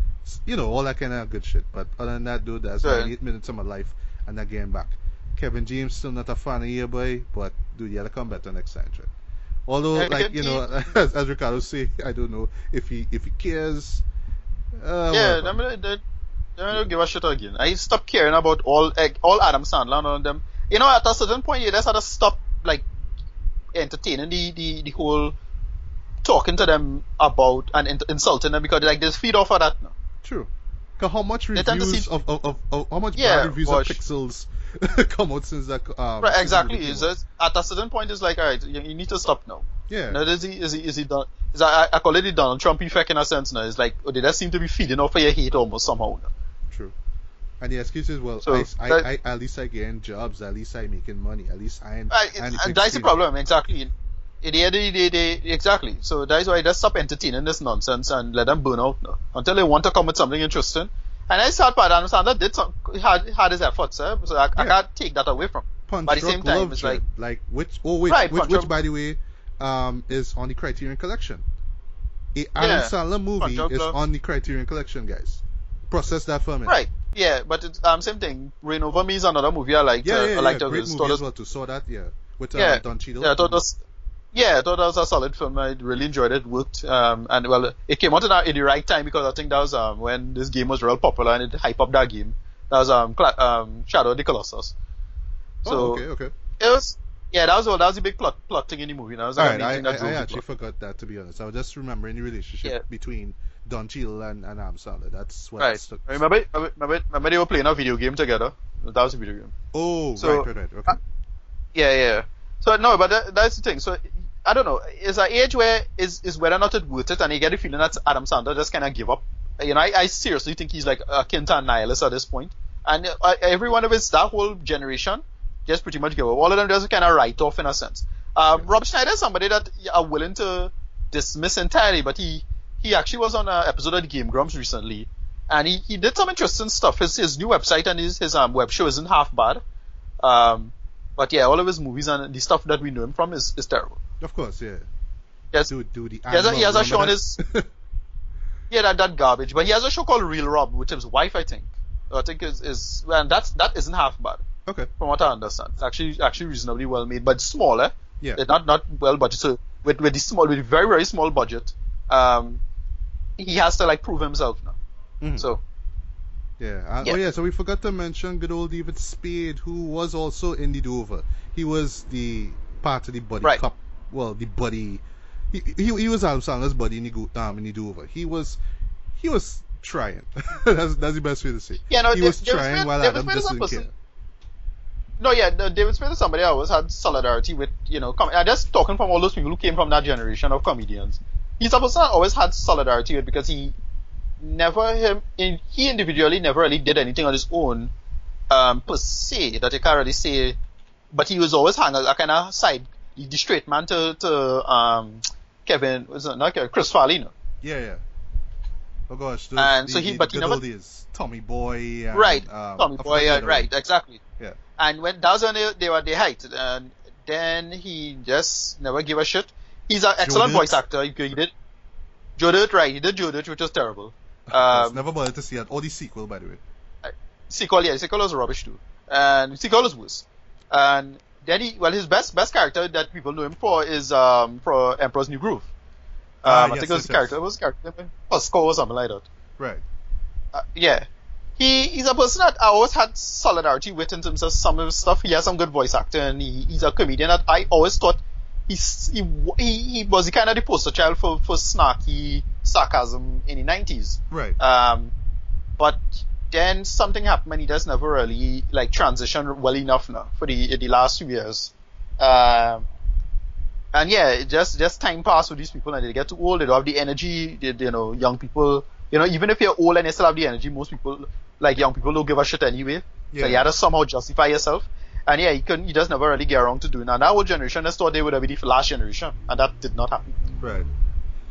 you know, all that kind of good shit. But other than that, dude, that's Right. 98 minutes of my life and not getting back. Kevin James still not a fan of boy, but dude, you gotta come better next time, right? Although, Yeah, like you know, as, as Ricardo say, I don't know if he if he cares. Uh, yeah. I'm gonna, they, they don't give a shit again. I stopped caring about all like, all Adam Sandler and all of them. You know, at a certain point, you just had to stop like entertaining the the, the whole talking to them about and in- insulting them because like they feed off of that. now. True. How much reviews see- of, of, of, of how much Yeah, bad reviews gosh. of Pixels come out since that um Right, exactly. It's came at a certain point, it's like, alright, you, you need to stop now. yeah. Now, is he, is he, is he done? Is I, I call it the Donald Trump effect in a sense now. It's like, oh, they just seem to be feeding off of your hate almost somehow. now. True. And the excuse is, well, So, I, I, that- I, at least I getting jobs, at least I'm making money, at least I'm. Right, and that's the problem, exactly. In the end of the day, they, exactly. So that's why just stop entertaining this nonsense and let them burn out now. Until they want to come with something interesting. And I sad part, Adam Sandler did some, had, had his efforts, eh? so I, I can't take that away from him. Punch But at the same time, it's like- like which oh which Right, which, which by the way um is on the Criterion Collection. A Adam Yeah, Sandler movie is Love. on the Criterion Collection, guys. Process that for minute. Right, yeah, but it's, um, same thing. Reign Over Me is another movie I liked. Yeah, uh, yeah, I yeah. liked Great movie as well too. Saw that, yeah. With uh, Yeah, Don Cheadle. Yeah, I thought was. Yeah, I thought that was a solid film. I really enjoyed it. Worked. Um, and well, it came out in, in the right time because I think that was um when this game was real popular and it hype up that game. That was um, Cla- um Shadow of the Colossus. So oh, okay, okay. it was. Yeah, that was all. That was the big plot plot thing in the movie. That was like main I, I, I actually plot. forgot that to be honest. I was just remembering the relationship Yeah. between Don Cheadle and, and Sandler. That's what Right. stuck. Remember, remember, remember, remember they were playing a video game together. That was a video game. Oh, So- right, right, right. Okay. uh, Yeah, yeah. So no, but that, that's the thing. So I don't know. Is an age where is is whether or not it worth it, and you get the feeling that Adam Sandler just kind of give up. You know, I, I seriously think he's like a to a nihilist at this point. point, and uh, every one of his that whole generation just pretty much give up. All of them just kind of write off in a sense. Um, Rob Schneider is somebody that you are willing to dismiss entirely, but he he actually was on an episode of the Game Grumps recently, and he, he did some interesting stuff. His his new website and his his um, web show isn't half bad. Um, but yeah, all of his movies and the stuff that we know him from is, is terrible. Of course, yeah. Yes. Do do the He has a, he has a show on his yeah that that garbage, but he has a show called Real Rob with his wife, I think. I think is is and that's that isn't half bad okay. from what I understand. It's actually actually reasonably well made, but smaller. Yeah. It's not not well budgeted. So with with the small with very very small budget, um, he has to like prove himself now. Mhm. So Yeah. Uh, Yeah. Oh yeah. So we forgot to mention good old David Spade, who was also in the Do Over. He was the part of the buddy Right. cop. Well, the buddy. He, he, he was Adam Sandler's buddy in the um in the Do Over. He was he was trying. that's that's the best way to say. it. yeah, no, he Dav- was David trying while David Adam just didn't. No, yeah, David Spade is somebody I always had solidarity with, you know, com- I just talking from all those people who came from that generation of comedians. He's a person I always had solidarity with because he never, him, in, he individually never really did anything on his own, um, per se, that you can't really say, but he was always hanging a kind of side, the, the straight man to, to, um, Kevin, was it not Kevin, Chris Farley, no? Yeah, yeah. Oh gosh. Those, And the, so he- the but he good never- old days. Tommy Boy. And, right, Um, Tommy Boy, yeah, right, exactly. Yeah. And when that was when they, they were their height, and then he just never gave a shit. He's an excellent Dirt. voice actor. He, he did Dirt, right? He did Dirt, which was terrible. Um, never bothered to see that. Or the sequel, by the way. sequel, yeah, sequel was rubbish too, and sequel was worse. And then he, well, his best best character that people know him for is um for Emperor's New Groove. Um, Ah, I yes, think it was yes, character, yes. it was character, Pasco or something like that. Right. Uh, yeah. He he's a person that I always had solidarity with in terms of some of his stuff. He has some good voice actor and he, he's a comedian that I always thought he's, he, he, he was the kind of the poster child for, for snarky sarcasm in the 90s. Right. Um, but then something happened and he just never really like transition well enough now for the, the last few years. Um, and yeah, it just just time passed with these people and they get too old. They don't have the energy. They, you know, young people. You know, even if you're old and you still have the energy, most people, like young people, don't give a shit anyway. yeah. So you had to somehow justify yourself. And yeah, he couldn't. He just never really get around to doing that. And that whole generation just thought they would have been the last generation, and that did not happen. Right.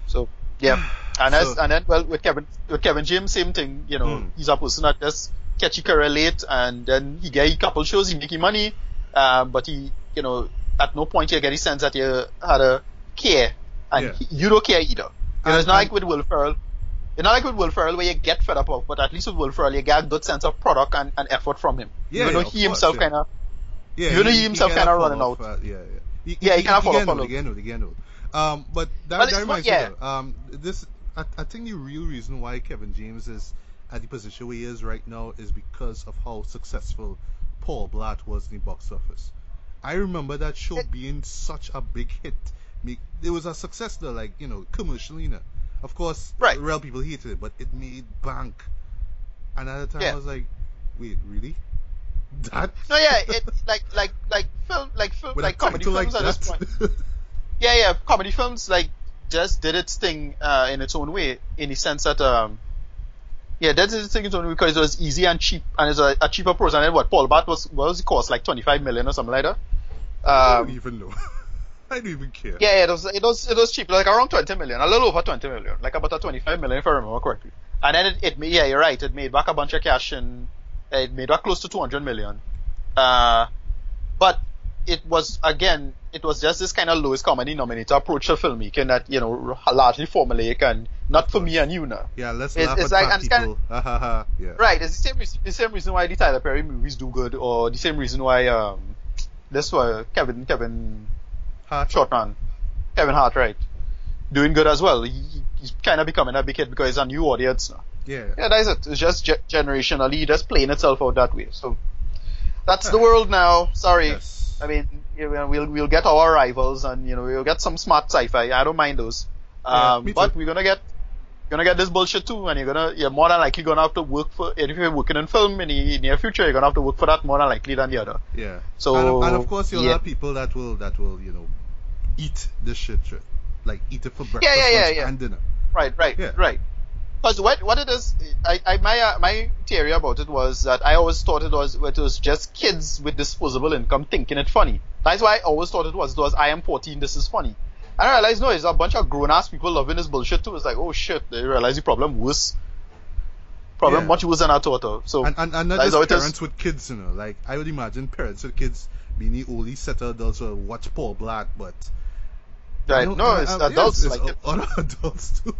So yeah, and So- as, and then well with Kevin with Kevin James, same thing. You know, Hmm. he's a person that just catchy career late, and then he get a couple shows, he making money, um, but he, you know, at no point you get a sense that you had a care, and Yeah. he, you don't care either. You know, And- it's not like with Will Ferrell. It's not like with Will Ferrell where you get fed up of, but at least with Will Ferrell you get a good sense of product and, and effort from him. Yeah, Even though yeah, he himself kind of Yeah, Even though he himself kinda kinda running off, out. uh, yeah, yeah. Yeah, he kinda fall get off a old, little. he get old, he get old. Um, but that, Well, that reminds yeah. me though, um, this, I, I think the real reason why Kevin James is at the position where he is right now is because of how successful Paul Blart was in the box office. I remember that show It- being such a big hit. Make, it was a success though, like, you know, commercially, you know. Of course, Right. real people hated it, but it made bank. And at the time Yeah. I was like, wait, really? That? no, yeah, it like like like film like film With like comedy films like at this point. Yeah, yeah, comedy films like just did its thing uh, in its own way, in the sense that um, yeah, that did its thing in its own way because it was easy and cheap, and it's a, a cheaper approach. And then what Paul Blart was what was it cost like twenty five million or something like that. I Um, don't even know. I don't even care. yeah, yeah, it was it was it was cheap, like around twenty million, a little over twenty million, like about a twenty five million if I remember correctly. And then it, it made yeah, you're right, it made back a bunch of cash and it made back close to two hundred million. Uh, but it was again, it was just this kind of lowest common denominator approach to filmmaking that you know largely formulaic and not for me and you now. Yeah, let's It's- laugh it's at like- fat and it's kinda- people. Ha ha. Yeah. Right, it's the same reason, the same reason why the Tyler Perry movies do good, or the same reason why um this why Kevin Kevin Hart. short man, Kevin Hart, right, doing good as well. He, he's kind of becoming a big hit because it's a new audience now. Yeah. Yeah, that's it. It's just ge- generationally, just playing itself out that way. So that's the world now. Sorry. Yes. I mean, you know, we'll we'll get our rivals, and you know, we'll get some smart sci-fi. I don't mind those. Um, me but we're gonna get gonna get this bullshit too, and you're gonna you're more than likely gonna have to work for if you're working in film in the near future, you're gonna have to work for that more than likely than the other. Yeah. So and, and of course you'll yeah. have people that will that will you know eat this shit, shit. like eat it for breakfast, yeah, yeah, lunch, yeah. and dinner. Right, right, Yeah. right. Because what what it is, I, I my uh, my theory about it was that I always thought it was it was just kids with disposable income thinking it funny. That's why I always thought it was. It was I am 14, this is funny. And I realized no, it's a bunch of grown ass people loving this bullshit too. It's like oh shit, they realize the problem worse. Problem Yeah. much worse than I thought of. So And, and, and not That is how just parents with kids, you know. Like, I would imagine parents with kids being the only set of adults who watch Paul Blart, but. right, no, I- it's I- adults yes, like it. adults too.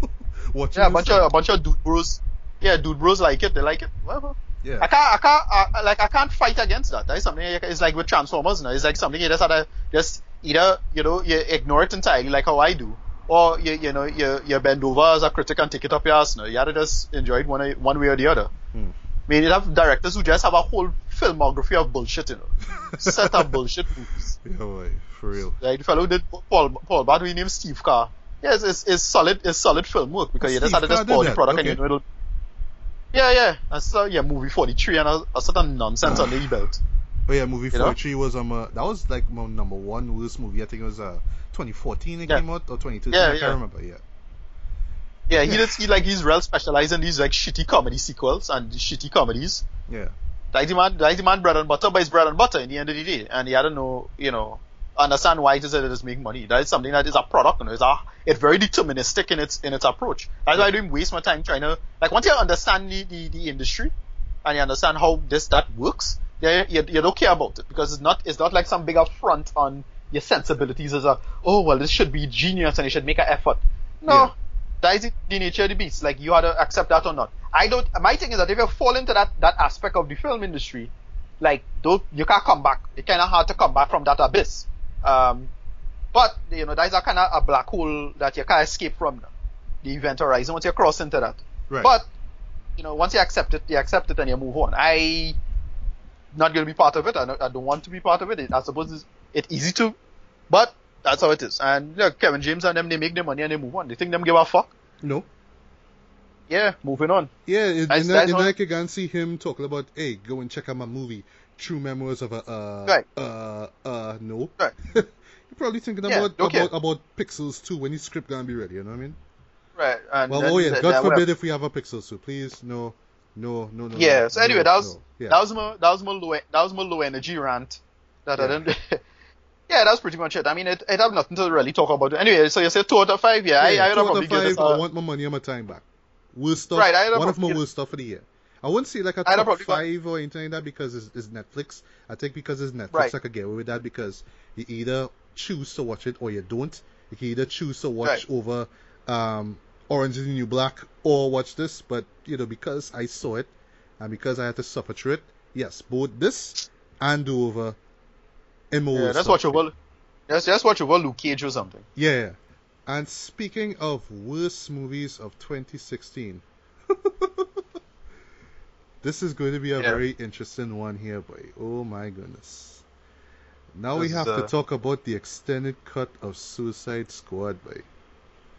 Watching Yeah, a bunch of a bunch of dude bros. Yeah, dude bros like it. They like it. Whatever. Yeah. I can't, I can't, I, like, I can't fight against that. That is something. It's like with Transformers. Now, it's like something you just have to just either you know you ignore it entirely, like how I do, or you you know you you bend over as a critic and take it up your ass. Now, you have to just enjoy it one one way or the other. Hmm. I mean, you have directors who just have a whole filmography of bullshit, you know, set of bullshit movies. Yeah, boy, for real. Like the fellow who did Paul Paul Blart, we named Steve Carr. Yes, it's, it's solid, it's solid film work because you just had to just pour the product okay. and you know it'll. Yeah, yeah, I saw yeah, movie 43 and a, a certain nonsense under the belt. Oh yeah, movie You know? 43 was um uh, that was like my number one worst movie. I think it was uh 2014 it Yeah. came out or 2013. Yeah, I can't remember. Yeah. Yeah, he does, he like he's real specialized in these like shitty comedy sequels and shitty comedies. Yeah. Like the man, like the man bread and butter, but it's bread and butter in the end of the day, and he had know, you know, understand why it is that it is making money. That is something that is a product, you know, it's a, it's very deterministic in its in its approach. That's why I don't waste my time trying to like once you understand the, the, the industry and you understand how this that works, then you, you don't care about it because it's not it's not like some big affront on your sensibilities as a oh well this should be genius and you should make an effort. No. Yeah. That is the nature of the beast. Like you had to accept that or not. I don't. My thing is that if you fall into that that aspect of the film industry, like don't you can't come back. It's kind of hard to come back from that abyss. Um, but you know that is a kind of a black hole that you can't escape from. The event horizon once you cross into that. Right. But you know once you accept it, you accept it and you move on. I not going to be part of it. I don't, I don't want to be part of it. I suppose it's, it's easy to, but that's how it is. And yeah, Kevin James and them they make their money and they move on. They think them give a fuck. no. Yeah, moving on. Yeah, in, That's- in, that, that's in what- you can see him talking about, hey, go and check out my movie, True Memoirs of a uh Right. uh uh no. Right. You're probably thinking Yeah, about about about Pixels too when his script gonna be ready, you know what I mean? Right. And Well, oh yeah, God forbid if we have a Pixels 2, please, no, no, no, no. Yeah. no, So anyway, no, that was no. yeah. that was my that was my low that was my low energy rant that I Yeah. didn't. yeah, that's pretty much it. I mean, it it have nothing to really talk about. Anyway, so you said two out of five. Yeah, yeah, I I two out of five. I want my money and my time back. Worst stuff. Right, I'd one of my worst stuff of the year. I wouldn't say like a top probably five or anything like that because it's, it's Netflix. I think because it's Netflix, Right. I could get away with that because you either choose to watch it or you don't. You can either choose to watch Right. over um, Orange is the New Black or watch this, but you know because I saw it and because I had to suffer through it, yes, both this and do over. yeah, that's what you will. That's that's what you will Luke Cage or something. Yeah. And speaking of worst movies of 2016, this is going to be a Yeah. very interesting one here, boy. Oh my goodness. Now we have is, to uh, talk about the extended cut of Suicide Squad, boy.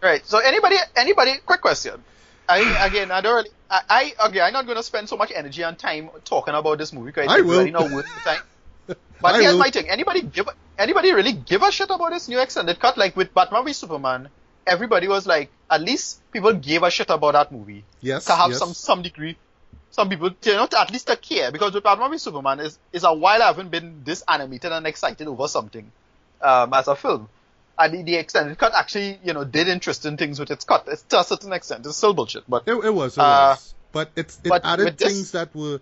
Right. So anybody, anybody, quick question. I again, I don't really, I, I again, I'm not going to spend so much energy and time talking about this movie because I it's will. really not worth the time. But I here's will. my thing: anybody give, anybody really give a shit about this new extended cut? Like with Batman v Superman, everybody was like, at least people gave a shit about that movie Yes. to have yes. some some degree. Some people, you know, to at least to care because with Batman v Superman is is a while I haven't been this animated and excited over something um, as a film. And the, the extended cut actually, you know, did interesting things with its cut. It's to a certain extent, it's still bullshit, but It, it was, it Uh, was. But it's it but added with this- things that were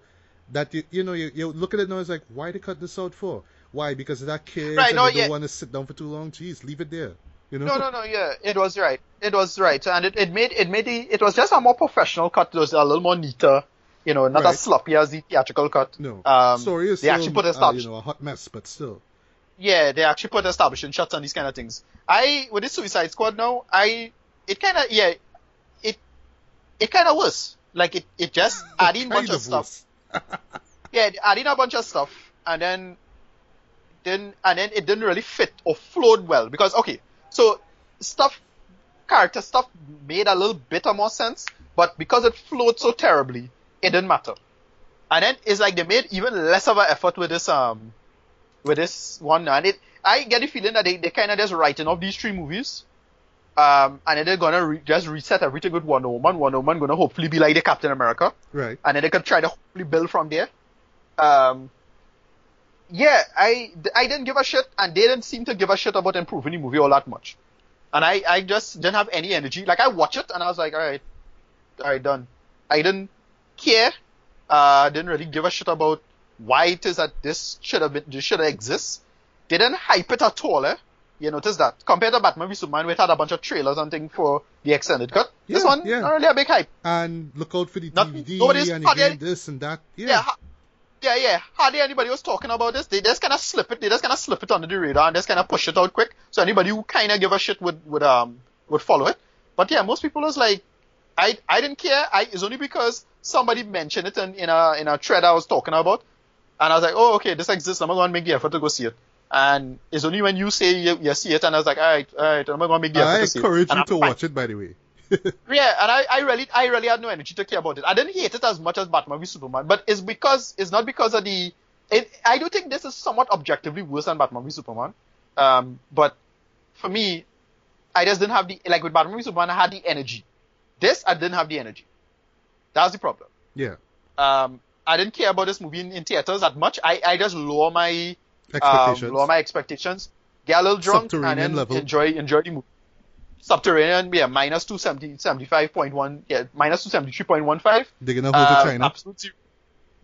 that you you know you, you look at it now it's like why did they cut this out for? Why? Because of that kid Right, and no, they don't want to sit down for too long. Jeez, leave it there. You know? no, no, no, yeah, it was right. It was right, and it, it made it made the it was just a more professional cut. It was a little more neater, you know, not Right. as sloppy as the theatrical cut. No. Um, Story is they still, actually put uh, established. you know a hot mess, but still. Yeah, they actually put establishing shots on these kind of things. I with the Suicide Squad now, I it kind of yeah, it it kind of was like it it just adding bunch of of stuff. Yeah, adding a bunch of stuff, and then then and then it didn't really fit or flowed well because okay, so stuff character stuff made a little bit more sense, but because it flowed so terribly, it didn't matter. And then it's like they made even less of an effort with this um with this one and it I get the feeling that they, they kinda just writing off these three movies Um, and then they're gonna re- just reset everything with Wonder Woman. Wonder Woman gonna hopefully be like the Captain America, Right. and then they could try to hopefully build from there. Um, yeah, I I didn't give a shit, and they didn't seem to give a shit about improving the movie all that much. And I I just didn't have any energy. Like I watched it, and I was like, all right, all right, done. I didn't care. Uh, didn't really give a shit about why it is that this should have been this should have exist. They didn't hype it at all. Eh? You notice that compared to Batman v Superman, we had a bunch of trailers and things for the extended cut. this one, yeah. not really a big hype. And look out for the Not- DVD and again this and that. Yeah, Yeah. yeah, yeah. Hardly anybody was talking about this. They just kind of slip it. They just kind of slip it under the radar and just kind of push it out quick. So anybody who kind of give a shit would would um would follow it. But yeah, most people was like, I I didn't care. I it's only because somebody mentioned it in, in a in a thread I was talking about, and I was like, oh okay, this exists. I'm gonna make the effort to go see it. And it's only when you say you, you see it, and I was like, all right, all right, I'm gonna make the effort I to see it. I encourage you to fine. watch it, by the way. Yeah, and I, I really I really had no energy to care about it. I didn't hate it as much as Batman v Superman, but it's because it's not because of the. It, I do think this is somewhat objectively worse than Batman v Superman. Um, but for me, I just didn't have the like with Batman v Superman. I had the energy. This I didn't have the energy. That's the problem. Yeah. Um, I didn't care about this movie in, in theaters that much. I, I just lower my um, Expectations. lower my expectations, get a little drunk, and then level. enjoy enjoy the movie. Subterranean, yeah, minus 270, 75.1, yeah, minus 273.15. Digging a hole to Uh, China. Absolute zero.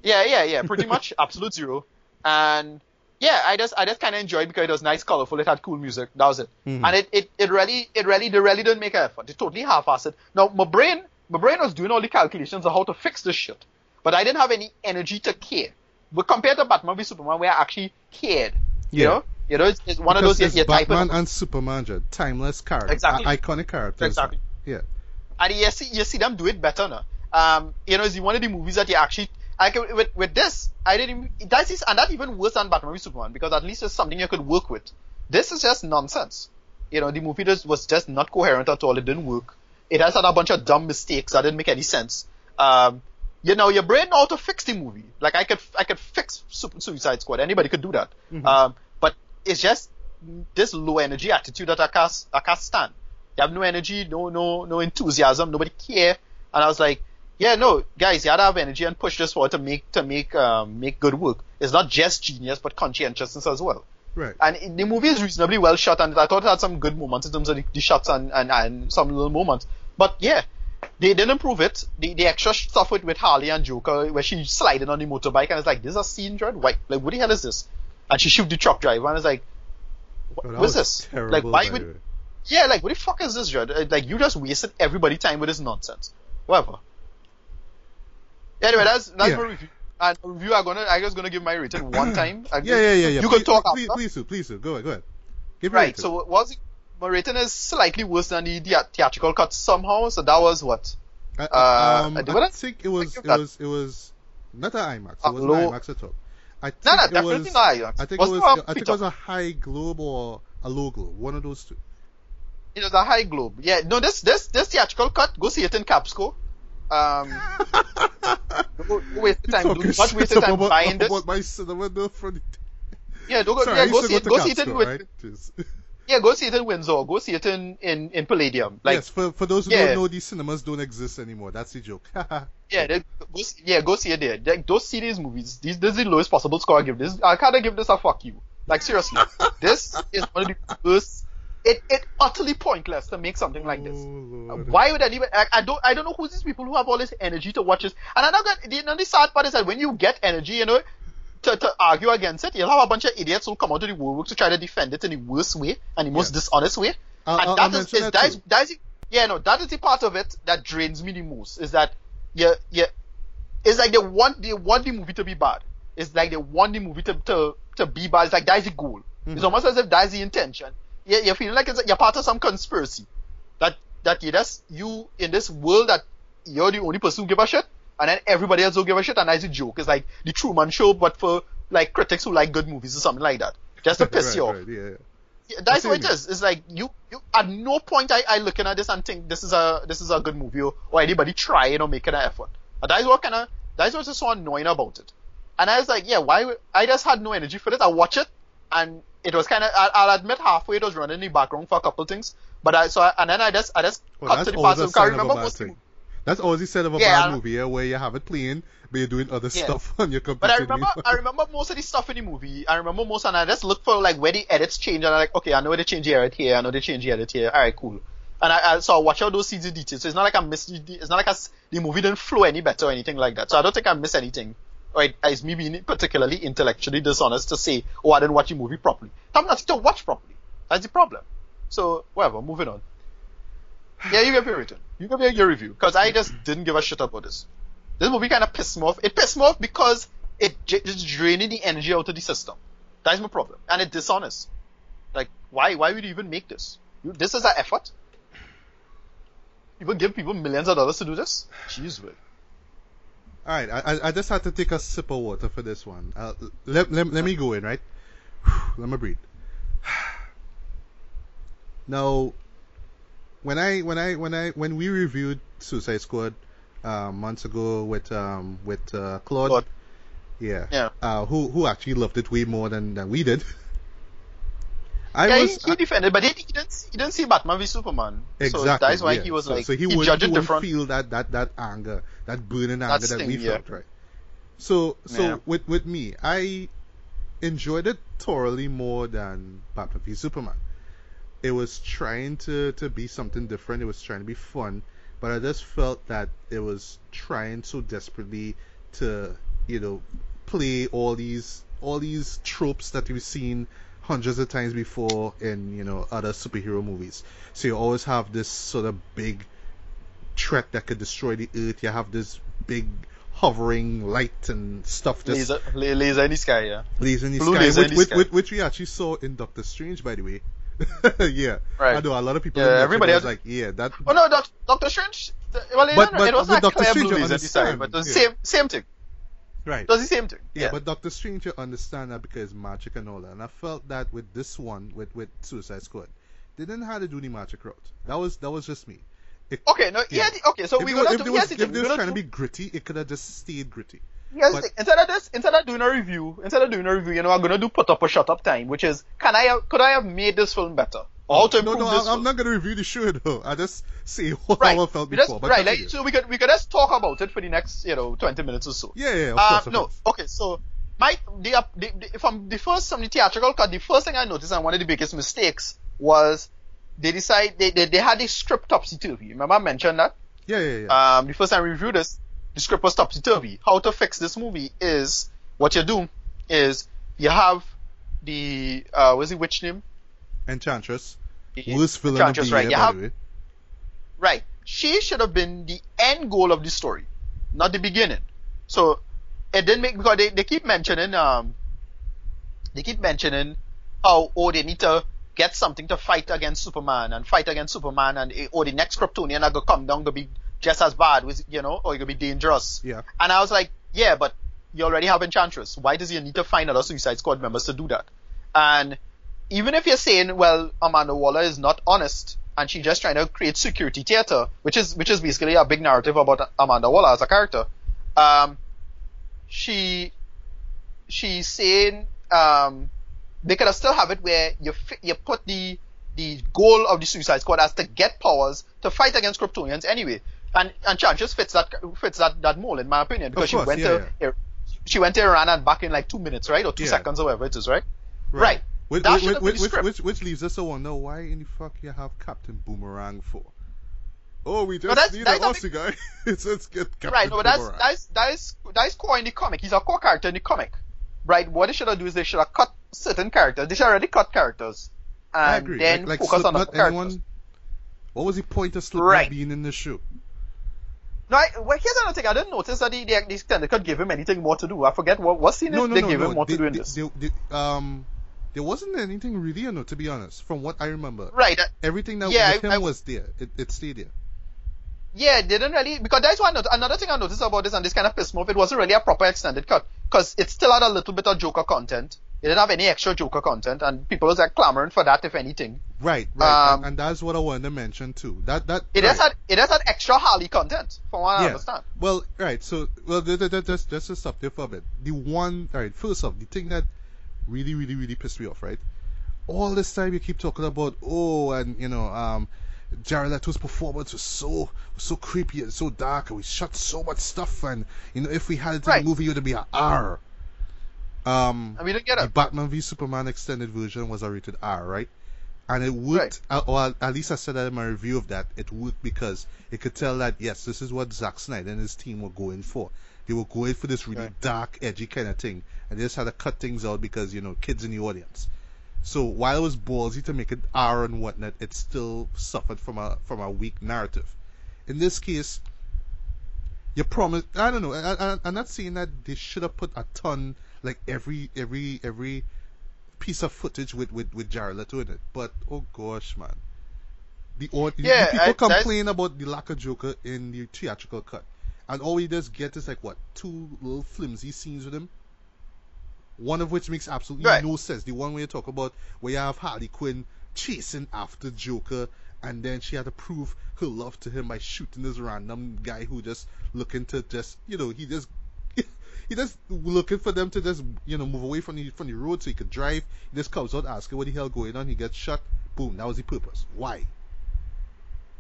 Yeah, yeah, yeah, pretty much absolute zero. And yeah, I just I just kind of enjoyed because it was nice, colorful. It had cool music. That was it. Mhm. And it, it it really it really they really didn't make an effort. They totally half-assed. Now my brain my brain was doing all the calculations of how to fix this shit, but I didn't have any energy to care. But compared to Batman v Superman, where I actually cared, you Yeah. know, you know, it's, it's one of those you, it's you type Batman it, and Superman, Jed. timeless characters, Exactly. Iconic characters. Exactly. Yeah. and you see you see them do it better now. Um, you know, it's one of the movies that you actually like with with this. I didn't even that's is, and that even worse than Batman v Superman because at least it's something you could work with. This is just nonsense. You know, the movie just was just not coherent at all. It didn't work. It has had a bunch of dumb mistakes that didn't make any sense. Um, you know, your brain ought to fix the movie. Like I could I could fix Su- Suicide Squad. Anybody could do that. Mhm. Um, but it's just this low energy attitude that I can't I can't stand. You have no energy, no no no enthusiasm, nobody care. And I was like, yeah, no, guys, you gotta have energy and push this forward to make to make um make good work. It's not just genius, but conscientiousness as well. Right. And it- the movie is reasonably well shot, and I thought it had some good moments in terms of the, the shots and, and, and some little moments. But yeah, they didn't improve it. The, the extra stuff with, with Harley and Joker, where she's sliding on the motorbike, and it's like, this is a scene, Dread? Why, like, what the hell is this? And she shoot the truck driver, and it's like, what, Oh, what's this? Terrible, like, why would, yeah, like, what the fuck is this, Dread? Uh, Like, you just wasted everybody time with this nonsense. Whatever. Anyway, that's, that's Yeah. my review. And review, I'm gonna, I'm just gonna give my rating one time. Yeah, yeah, yeah, yeah. You please, can talk please, after. please, do, please, do. go ahead, go ahead. Give Right, so was it? My rating is slightly worse than the thea- theatrical cut somehow, so that was what? I, uh, um, I I, think it was it was it was not an IMAX. It wasn't low- IMAX at all. I think No, no, it definitely was, not IMAX. I think Was it was a I think it was a high globe or a low globe. One of those two. It was a high globe. Yeah, no, this this this theatrical cut, go see it in Capsco. Um, waste the time. Do not waste the time about, buying this. my cinema no front. Yeah, don't go, Sorry, yeah, go see go it. Go see it in right? Yeah, go see it in Windsor. Go see it in in in Palladium. Like yes, for for those who yeah. don't know, these cinemas don't exist anymore. That's the joke. Yeah, they, go, see- yeah, go see it there. Like, those see these movies. These, this is the lowest possible score I give this. I kinda give this a fuck you. Like seriously, this is one of the worst. It it utterly pointless to make something like this. Oh, Why would anybody? I, I don't I don't know who's these people who have all this energy to watch this. And I know that the, the sad part is that when you get energy, you know, to, to argue against it, you'll have a bunch of idiots who come out to the world to try to defend it in the worst way and the most Yes. dishonest way. I'll- and that I'll is, is that that is that is yeah no that is the part of it that drains me the most is that yeah yeah it's like they want they want the movie to be bad. It's like they want the movie to to, to be bad. It's like that's the goal. It's Mhm. almost as if that's the intention. Yeah, you're feeling like it's, you're part of some conspiracy. That that you just you in this world that you're the only person who give a shit, and then everybody else don't give a shit, and that's a joke. It's like the Truman Show, but for like critics who like good movies or something like that, just to piss right, you off. right, yeah, yeah. Yeah, that's what it is. It's like you, you at no point I, I looking at this and think this is a this is a good movie or, or anybody trying or making an effort. And that's what kind of that's what's so annoying about it. And I was like, yeah, why? I just had no energy for it. I watch it, and it was kind of. I'll admit halfway it was running in the background for a couple things, But I so I, and then I just I just Well, cut to the always parts a of because I sign of a remember most thing. That's always the sign of a Yeah, bad movie, yeah, where you have it playing, but you're doing other Yeah. stuff on your computer. But I remember, I remember most of the stuff in the movie. I remember most, and I just look for like where the edits change, and I'm like, okay, I know they change the edit here, I know they change the edit here. All right, cool. And I, I so I watch out those scenes in detail. So it's not like I missed. the- It's not like I the movie didn't flow any better or anything like that. So I don't think I missed anything. It, it's me being particularly intellectually dishonest to say, oh, I didn't watch the movie properly. I'm not to watch properly. That's the problem. So whatever, moving on. Yeah, you give your rating. You give your, review because I just didn't give a shit about this. This movie kind of pissed me off. It pissed me off because it j- just draining the energy out of the system. That's my problem, and it's dishonest. Like, why? Why would you even make this? You, this is an effort. People give people millions of dollars to do this. Jeez, Will. All right, I, I- I just had to take a sip of water for this one. Uh, let, let, let me go in, right? Let me breathe. Now, when I when I when I when we reviewed Suicide Squad uh, months ago with um with uh, Claude, Claude. yeah, Yeah. uh, who who actually loved it way more than, than we did. I yeah, was he, he defended, but he, he didn't. see- He didn't see Batman v Superman. Exactly. So that's why yeah. he was so, like so he, he, wouldn't, judged he wouldn't different. feel that, that, that anger, that burning anger that, sting, we yeah. felt, right? So so Yeah. with with me, I enjoyed it thoroughly more than Batman v Superman. It was trying to to be something different. It was trying to be fun, but I just felt that it was trying so desperately to you know play all these all these tropes that we've seen hundreds of times before in you know other superhero movies. So you always have this sort of big threat that could destroy the earth. You have this big hovering light and stuff just Laser, laser in the sky, yeah. laser in the Blue sky, laser in which, the which, sky. which, which we actually saw in Doctor Strange, by the way. yeah, Right. I know a lot of people. Yeah, everybody was has- like, yeah, that. Oh no, Doctor Strange. Well, it, But- wasn't- but it wasn't a Doctor clear Strange, blue laser in the sky, but it was the yeah. same same thing. Right. Was the same thing. Yeah, Yeah. but Doctor Strange, you understand that because magic and all that. And I felt that with this one, with with Suicide Squad, they didn't have to do the magic route. That was that was just me. It, Okay, no, Yeah. the- okay, so if we gonna do. if was, the if they We're was trying to be gritty, it could have just stayed gritty. But- Instead of this, instead of doing a review, instead of doing a review, you know, I'm gonna do put up or shut up time, which is, can I have, could I have made this film better? Or how to no, no, this I'm. Not gonna review the show though. I just say what right. I felt just, before. But right, like, so we could we could just talk about it for the next, you know, 20 minutes or so. yeah, yeah, of Uh, course, no, course. okay, so my the, uh, the, the from the first from the theatrical cut, the first thing I noticed and one of the biggest mistakes was they decide they they, they had the script topsy turvy. Remember I mentioned that? Yeah, yeah, yeah. Um, the first time I reviewed this, the script was topsy turvy. How to fix this movie is what you do is you have the uh, what's the witch name? Enchantress, Worst villain of the right? year, have right. She should have been the end goal of the story, not the beginning. So it didn't make because they, they keep mentioning um they keep mentioning how oh they need to get something to fight against Superman and fight against Superman and or the next Kryptonian are gonna come down gonna be just as bad with you know or it gonna be dangerous. Yeah. And I was like, yeah, but you already have Enchantress. Why does you need to find other Suicide Squad members to do that? And even if you're saying, well, Amanda Waller is not honest and she's just trying to create security theater, which is which is basically a big narrative about Amanda Waller as a character, um, she she's saying um, they could have still have it where you fi- you put the the goal of the Suicide Squad as to get powers to fight against Kryptonians anyway, and and Enchantress fits that fits that that mold in my opinion because course, she went yeah, to she went to Iran and back in like two minutes, right, or two Yeah. seconds or whatever it is, right? Right. That which, which, which, which, which leaves us to wonder why in the fuck you have Captain Boomerang for? Oh, we just that's- need that's an a Aussie guy. Let's let's get Captain right, no, but that's that's that is that is core in the comic. He's a core character in the comic, right? What they should have do is they should have cut certain characters. They should already cut characters, and I agree. then like, like focus on the not characters. anyone. What was the point of Slipknot Right. being in the show? No, I, well, here's another thing. I didn't notice that the, the, the extended cut gave him anything more to do. I forget what what scene No, no, they no, gave no. him more They- to do in they- this. they- they- um, there wasn't anything really, you know, to be honest, from what I remember. right. uh, Everything that Yeah, with him I- was there. It, it stayed there. Yeah, they didn't really because that's one another thing I noticed about this and this kind of pissed me off. It wasn't really a proper extended cut because it still had a little bit of Joker content. It didn't have any extra Joker content, and people was like clamoring for that if anything. Right, right, Um, and, and that's what I wanted to mention too. That that It right. just had it just had extra Harley content, from what I understand. Well, right. So, well, th- th- th- just stop there for a bit. The one, all right. First off, the thing that really, really, really pissed me off, right? all this time you keep talking about oh and you know um Jared Leto's performance was so was so creepy and so dark and we shot so much stuff and you know if we had it in Right. the movie it would be an R. Um And we didn't get the. Batman v Superman extended version was a rated R, right? And it worked, uh, or at least I said that in my review of that, it worked because it could tell that, yes, this is what Zack Snyder and his team were going for. They were going for this really Right. dark, edgy kind of thing, and they just had to cut things out because, you know, kids in the audience. So while it was ballsy to make it R and whatnot, it still suffered from a from a weak narrative. In this case, you promise. I don't know. I, I, I'm not saying that they should have put a ton, like every every every piece of footage with with with Jared Leto in it. But oh gosh, man, the Yeah, the people I- complain about the lack of Joker in the theatrical cut, and all we just get is like what two little flimsy scenes with him. One of which makes absolutely Right. no sense. The one where you talk about where you have Harley Quinn chasing after Joker, and then she had to prove her love to him by shooting this random guy who just looking to just you know he just he just looking for them to just you know move away from the from the road so he could drive. He just comes out asking what the hell going on. He gets shot. Boom. That was the purpose. Why?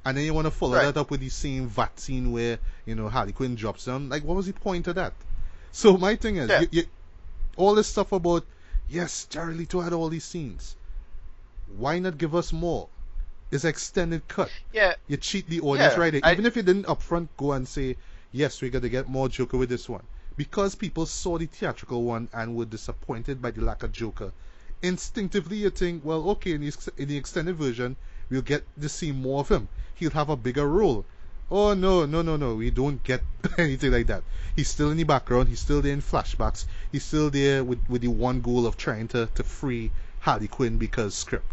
And then you want to follow Right. that up with the same vat scene where you know Harley Quinn drops down. Like, what was the point of that? So my thing is, Yeah. you, you, all this stuff about yes, Jared Leto had all these scenes. Why not give us more? It's extended cut. Yeah, You cheat the audience Yeah, right there. I- Even if you didn't upfront go and say, yes, we got to get more Joker with this one. Because people saw the theatrical one and were disappointed by the lack of Joker, instinctively you think, well, okay, in the, in the extended version, we'll get to see more of him. He'll have a bigger role. Oh, no, no, no, no. We don't get anything like that. He's still in the background. He's still there in flashbacks. He's still there with, with the one goal of trying to, to free Harley Quinn because script.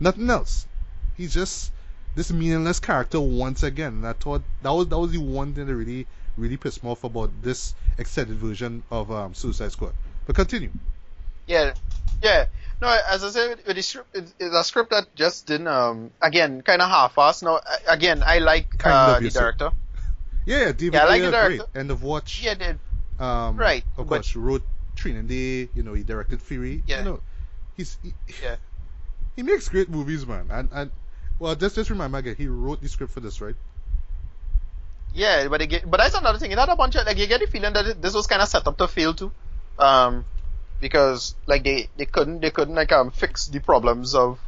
Nothing else. He's just this meaningless character once again. And I thought that was that was the one thing that really really pissed me off about this extended version of um, Suicide Squad. But continue. yeah, yeah. No, as I said, with the script, it- it's a script that just didn't. Um, again, kind of half-assed. No, again, I like Kind uh, of the director. Yeah, yeah, David Yeah, I like the great. director. End of Watch. Yeah, they, Um, Right, Of but- course, wrote Training Day. You know, he directed Fury. Yeah. You know, he's he, Yeah. he makes great movies, man. And and well, just just remember again, he wrote the script for this, right? Yeah, but again, but that's another thing. It had a bunch of like you get the feeling that it, this was kind of set up to fail too, um, because like they they couldn't they couldn't like um fix the problems of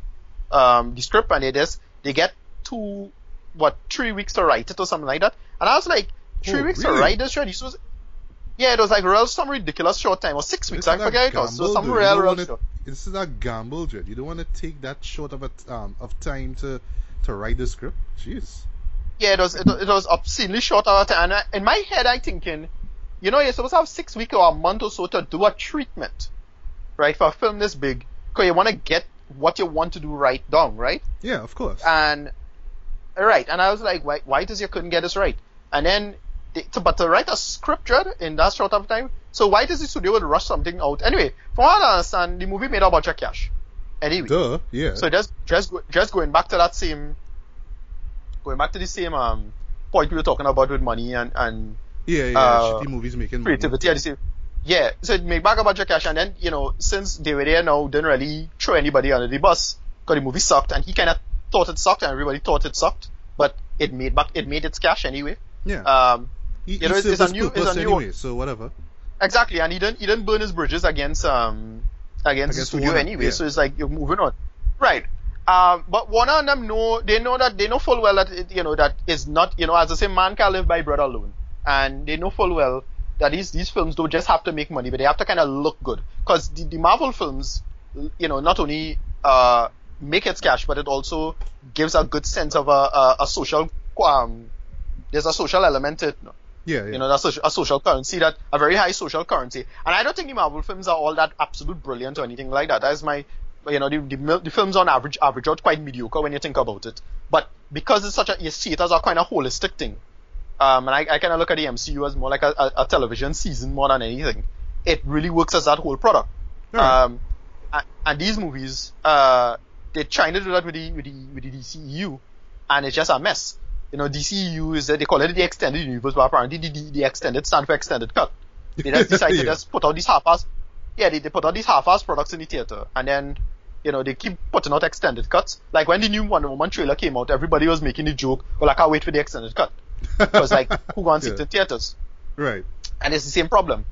um the script and they just they get two what three weeks to write it or something like that. And I was like three Oh, weeks really? to write this shit. This was yeah, it was like real some ridiculous short time or six weeks. This I forget it was. So some. Real real wanna- short. This is a gamble, Jed. You don't want to take that short of a um, of time to to write the script. Jeez. Yeah, it was it, was- it was obscenely short of a time. And I, in my head, I thinking, you know, you're supposed to have six weeks or a month or so to do a treatment, right, for a film this big, because you want to get what you want to do right down, right? Yeah, of course. And right, and I was like, why why does you couldn't get this right? And then, they, to, but to write a script in that short of time, so why does the studio would rush something out? Anyway, from what I understand, the movie made a bunch of cash. Anyway. Duh. Yeah. So just just go- just going back to that same going back to the same um point we were talking about with money and and yeah, yeah. uh, shitty movies making money. creativity and the same yeah so it make back a bunch of cash and then you know since they were there now didn't really throw anybody under the bus because the movie sucked and he kind of thought it sucked and everybody thought it sucked but it made back it made its cash anyway Yeah. um he, you know, it's- it's a new- it's a new- anyway, so whatever. Exactly, and he didn't he didn't burn his bridges against um against, the studio Warner, anyway. yeah. So it's like you're moving on, right? Um, but Warner and them know they know that they know full well that it, you know that is not you know as I say, man can't live by bread alone, and they know full well that these these films don't just have to make money, but they have to kind of look good because the, the Marvel films, you know, not only uh make its cash, but it also gives a good sense of a a, a social um there's a social element to it. Yeah, yeah. You know, that's a, a social currency that a very high social currency. And I don't think the Marvel films are all that absolute brilliant or anything like that. That's my, you know, the, the, the films on average average out quite mediocre when you think about it. But because it's such a, you see it as a kind of holistic thing. Um, and I, I kind of look at the MCU as more like a, a, a television season more than anything. It really works as that whole product. Alright. Um, and, and these movies, uh, they're trying to do that with the, with the, with the DCEU, and it's just a mess. You know, DCEU is, they call it the extended universe, but apparently the, the, the extended stand for extended cut. They just decide to just put out these half-ass, yeah, they, they put out these half-ass products in the theater, and then you know, they keep putting out extended cuts. Like when the new Wonder Woman trailer came out, everybody was making the joke, well, I can't wait for the extended cut. Because like, who wants to see Yeah. it in theaters? Right. And it's the same problem.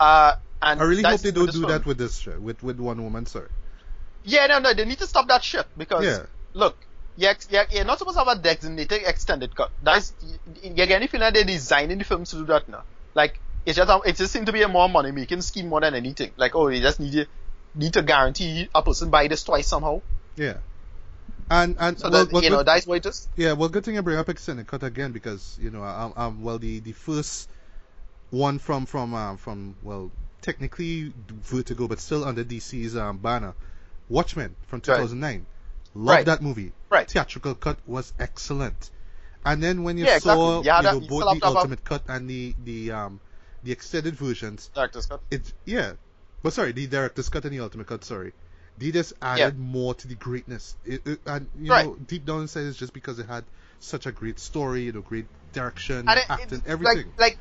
Uh, and I really hope they don't do film. that with this show, with with Wonder Woman. Sorry. Yeah, no, no, they need to stop that shit because Yeah. look, you're, you're, you're not supposed to have a designated extended cut. That's you're getting feeling that they're designing the films to do that now. Like it's just a, it just seems to be a more money making scheme more than anything. Like oh, you just need to need to guarantee a person buy this twice somehow. Yeah. And and So well, that well, you know that's why just yeah, well, good thing I bring up extended cut again because you know, um, um well, the the first one from from um from well, technically Vertigo, but still under DC's um banner, Watchmen from 2009. Love Right. that movie. Right. Theatrical cut was excellent. And then when you Yeah, saw exactly. Yeah, you that- know, you both the ultimate cut and the the um the extended versions, director's cut. it's yeah, but sorry, the director's cut and the ultimate cut. Sorry, they just added more to the greatness. It, it, and you Right. know, deep down inside, it's just because it had such a great story, you know, great direction, And it, acting, it- everything. Like, like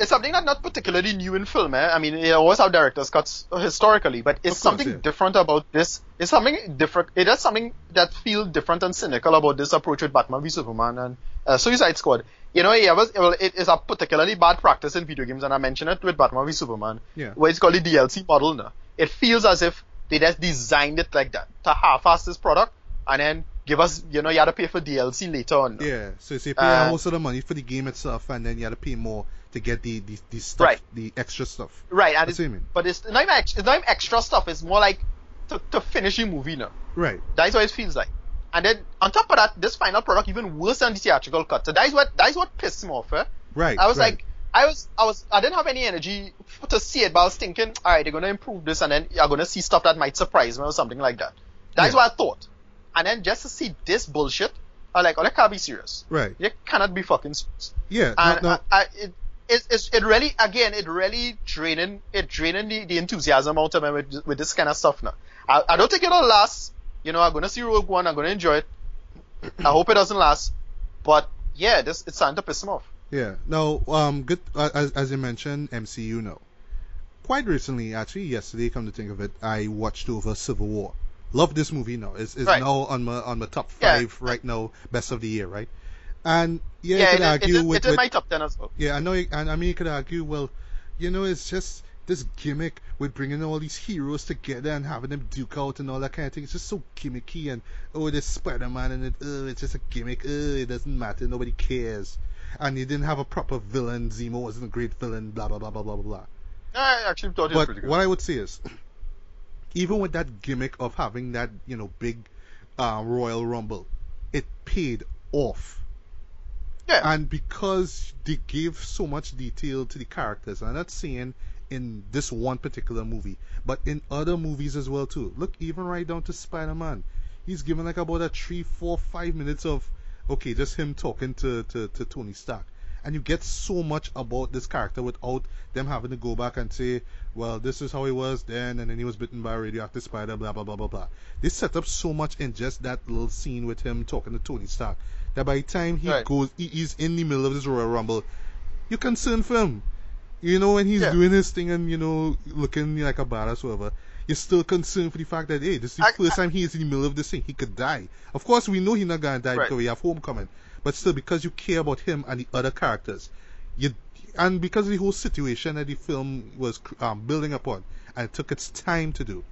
it's something that's not particularly new in film. Eh? I mean, you always have director's cuts historically, but it's course, something yeah. different about this. It's something different. It is something that feels different and cynical about this approach with Batman v Superman and uh, Suicide Squad. You know, it, was, well, it is a particularly bad practice in video games, and I mentioned it with Batman v Superman, Yeah. where it's called the DLC model now. It feels as if they just designed it like that to half-ass this product and then give us, you know, you had to pay for DLC later on. yeah, so you pay Uh, most of the money for the game itself, and then you had to pay more to get the the, the stuff, Right. the extra stuff. Right, and That's it's, what but it's not even it's not even extra stuff. It's more like to, to finish the movie now. Right. That's what it feels like. And then on top of that, this final product even worse than the theatrical cut. So that's what that's what pissed me off. Eh? Right. I was right. like, I was I was I didn't have any energy to see it, but I was thinking, all right, they're gonna improve this, and then you're gonna see stuff that might surprise me or something like that. That's Yeah. what I thought. And then just to see this bullshit, I'm like, oh, that can't be serious. right. You cannot be fucking serious. Yeah. And no, no, I, I, it, it, it's, it really, again, it really draining, it draining the, the enthusiasm out of me with, with this kind of stuff now. I, I don't think it'll last. You know, I'm gonna see Rogue One, I'm gonna enjoy it. I hope it doesn't last. But yeah, this, it's starting to piss me off. Yeah. No. Um. Good. Uh, as as you mentioned, MCU. No. Quite recently, actually, yesterday, come to think of it, I watched over Civil War. Love this movie now. It's, it's Right. now on my on my top Yeah. five right now, best of the year, right? And yeah, you could argue it, it, with, it's in my top 10 as well. yeah, I know, you- and I mean you could argue, well, you know, it's just this gimmick with bringing all these heroes together and having them duke out and all that kind of thing. It's just so gimmicky and oh, this Spider-Man and it, oh, it's just a gimmick. Oh, it doesn't matter. Nobody cares. And you didn't have a proper villain. Zemo wasn't a great villain. Blah blah blah blah blah blah blah. I actually thought it was pretty good. what I would say is, even with that gimmick of having that, you know, big uh, Royal Rumble, it paid off. yeah. And because they gave so much detail to the characters, and I'm not saying in this one particular movie, but in other movies as well too. Look, even right down to Spider-Man, he's given like about a three, four, five minutes of okay, just him talking to, to, to Tony Stark. And you get so much about this character without them having to go back and say, well, this is how he was then, and then he was bitten by a radioactive spider, blah, blah, blah, blah, blah. They set up so much in just that little scene with him talking to Tony Stark that by the time he Right. goes, he, he's in the middle of this Royal Rumble, you're concerned for him. You know, when he's Yeah. doing his thing and, you know, looking like a badass or whatever, you're still concerned for the fact that, hey, this is the I- first I- time he is in the middle of this thing. He could die. Of course, we know he's not going to die Right. because we have Homecoming. But still, because you care about him and the other characters, you and because of the whole situation that the film was um, building upon, and it took its time to do,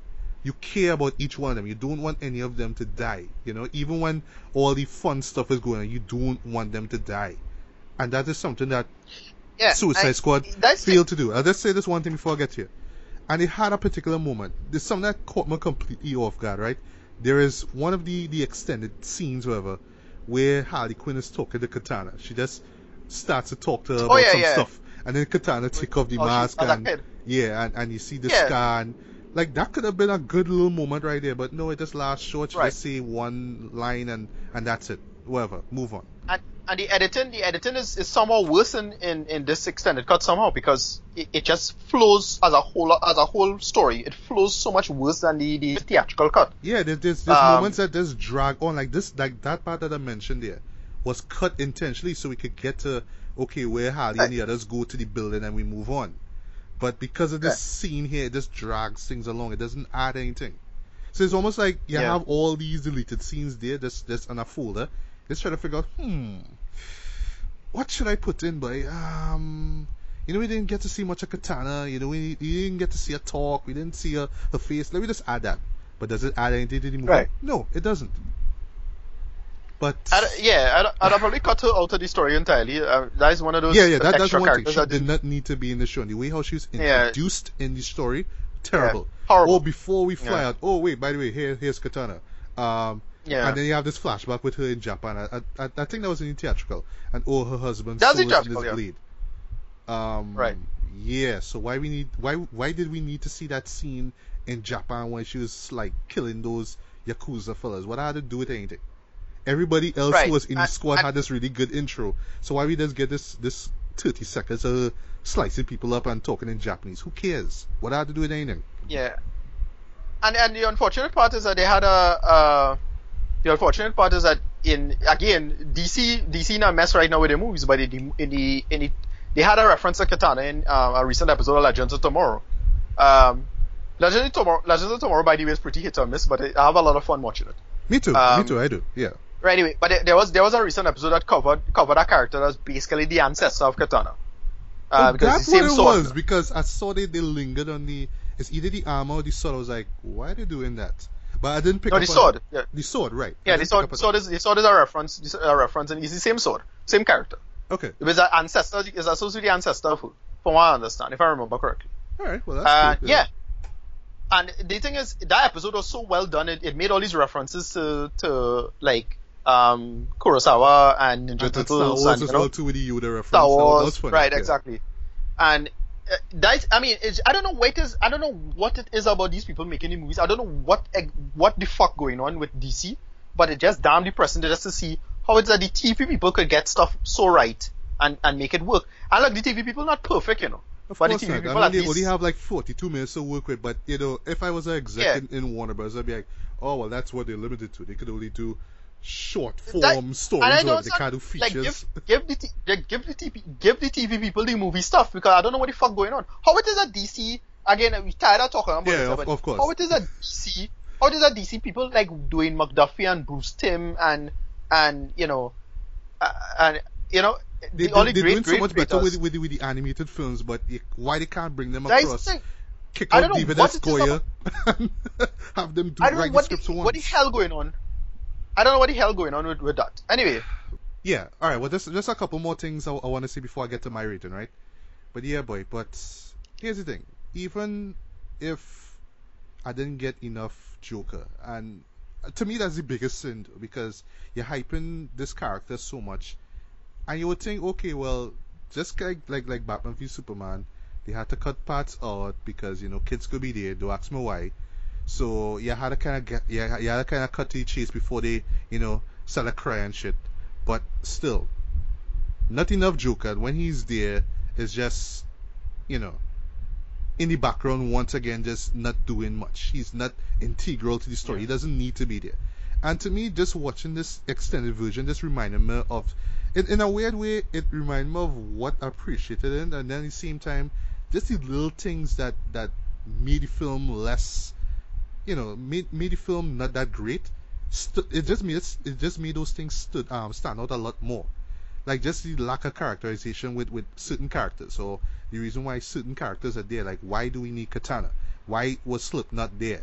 you care about each one of them. You don't want any of them to die. You know, even when all the fun stuff is going on, you don't want them to die. And that is something that yeah, Suicide I- Squad failed to do. I'll just say this one thing before I get here. And it had a particular moment. There's something that caught me completely off guard, right? There is one of the, the extended scenes, whatever, where Harley Quinn is talking to Katana. She just starts to talk to her Oh, about yeah, some yeah. stuff. And then Katana take off the Oh, mask and yeah, and, and you see the Yeah. scar and like that could have been a good little moment right there, but no, it just lasts short. She Right. just say one line and and that's it. Whatever, move on. and, and the editing, the editing is, is somehow worse in, in, in this extended cut somehow because it, it just flows as a whole as a whole story. It flows so much worse than the, the theatrical cut. Yeah, there's there's, there's Um, moments that just drag on like this, like that part that I mentioned there was cut intentionally so we could get to okay where Harley and the others go to the building and we move on. But because of this scene here, it just drags things along. It doesn't add anything. So it's almost like you Yeah. have all these deleted scenes there, just just on a folder. Just try to figure out, hmm, what should I put in? But um, you know, we didn't get to see much of Katana. You know, we, we didn't get to see her talk. We didn't see her, her face. Let me just add that. But does it add anything to the movie? Right. No, it doesn't. But I'd, yeah, I'd, I'd have probably cut her out of the story entirely. Uh, that is one of those yeah, yeah, that, that's one thing. She that did not need to be in the show. And the way how she was Yeah. introduced in the story, terrible. horrible. Oh, before we fly Yeah. out. Oh, wait, by the way, here, here's Katana. Um, Yeah. And then you have this flashback with her in Japan. I, I, I think that was in the theatrical. And oh, her husband That was in theatrical, yeah. bleed. Um, Right. Yeah. So why we need why why did we need to see that scene in Japan when she was like killing those yakuza fellas? What had to do with anything? Everybody else Right. who was in the squad and- had this really good intro. So why we just get this this 30 seconds of slicing people up and talking in Japanese? Who cares? What had to do with anything? Yeah. And and the unfortunate part is that they had a uh the unfortunate part is that in again DC DC not mess right now with their movies, but in the in the, in the they had a reference to Katana in um, a recent episode of Legends of Tomorrow. Um, Legends of Tomorrow, Legends of Tomorrow, by the way, is pretty hit or miss, but I have a lot of fun watching it. Me too. me Um, too. I do. Yeah. Right, anyway, but there- there was there was a recent episode that covered covered a character that's basically the ancestor of Katana. Uh, Oh, because that's the same what it sword. was because I saw they, they lingered on the it's either the armor or the sword. I was like, why are they doing that? But I didn't pick No, up the sword. Yeah, The sword, right? Yeah the sword, sword is the sword is a reference, is a reference, and it's the same sword, same character. Okay. It was an ancestor, it's associated with the ancestor of who? From what I understand, if I remember correctly. All right. Well, that's Uh, good. yeah. And the thing is, that episode was so well done. It, it made all these references to, to like um, Kurosawa and Ninja And, and Star Turtles Wars and you know, well too with the Yoda reference. Star Wars, right? yeah. Exactly. And uh, that I mean, it's, I don't know what it is. I don't know what it is about these people making the movies. I don't know what what the fuck going on with DC, but it just damn depressing just to see how it's that the TV people could get stuff so right and and make it work. And look, the TV people not perfect, you know. Of but course the TV not. people I mean, they only have like 42 minutes to work with, but you know, if I was an exec Yeah. in, in Warner Bros., I'd be like, oh well, that's what they're limited to. They could only do short form That- and I stories, or it's not- can't do like features. give give the t- give the TV give the TV people the movie stuff because I don't know what the fuck going on. How it is that DC again? We tired of talking about Yeah, this, of- but of course. How it is that DC? How it is that DC people like Dwayne McDuffie and Bruce Timm and and you know uh, and you know they, the only they, are great doing so much better with, with, the- with the animated films, but why they can't bring them the across? Kick out David S. it is Goyer and have them do write the scripts the, once. what the hell going on. I don't know what the hell going on with, with that. Anyway, Yeah. All right. Well, just just a couple more things I, I want to say before I get to my rating, right? But yeah, boy. But here's the thing. Even if I didn't get enough Joker, and uh, to me that's the biggest sin because you're hyping this character so much, and you would think, okay, well, just like like like Batman v Superman, they had to cut parts out because you know kids could be there. Don't ask me why. So you had to kind of get, yeah, you had to kind of cut to the chase before they, you know, start cry and shit. But still, not enough Joker. When he's there, it's just, you know, in the background once again, just not doing much. He's not integral to the story. He doesn't need to be there. And to me, just watching this extended version just reminded me of, in, in a weird way, it reminded me of what I appreciated it, and then at the same time, just the little things that that made the film less, you know, made made the film not that great. Stu- it just made it just made those things stood um stand out a lot more. Like just the lack of characterization with with certain characters. So the reason why certain characters are there, like why do we need Katana? Why was Slipknot there?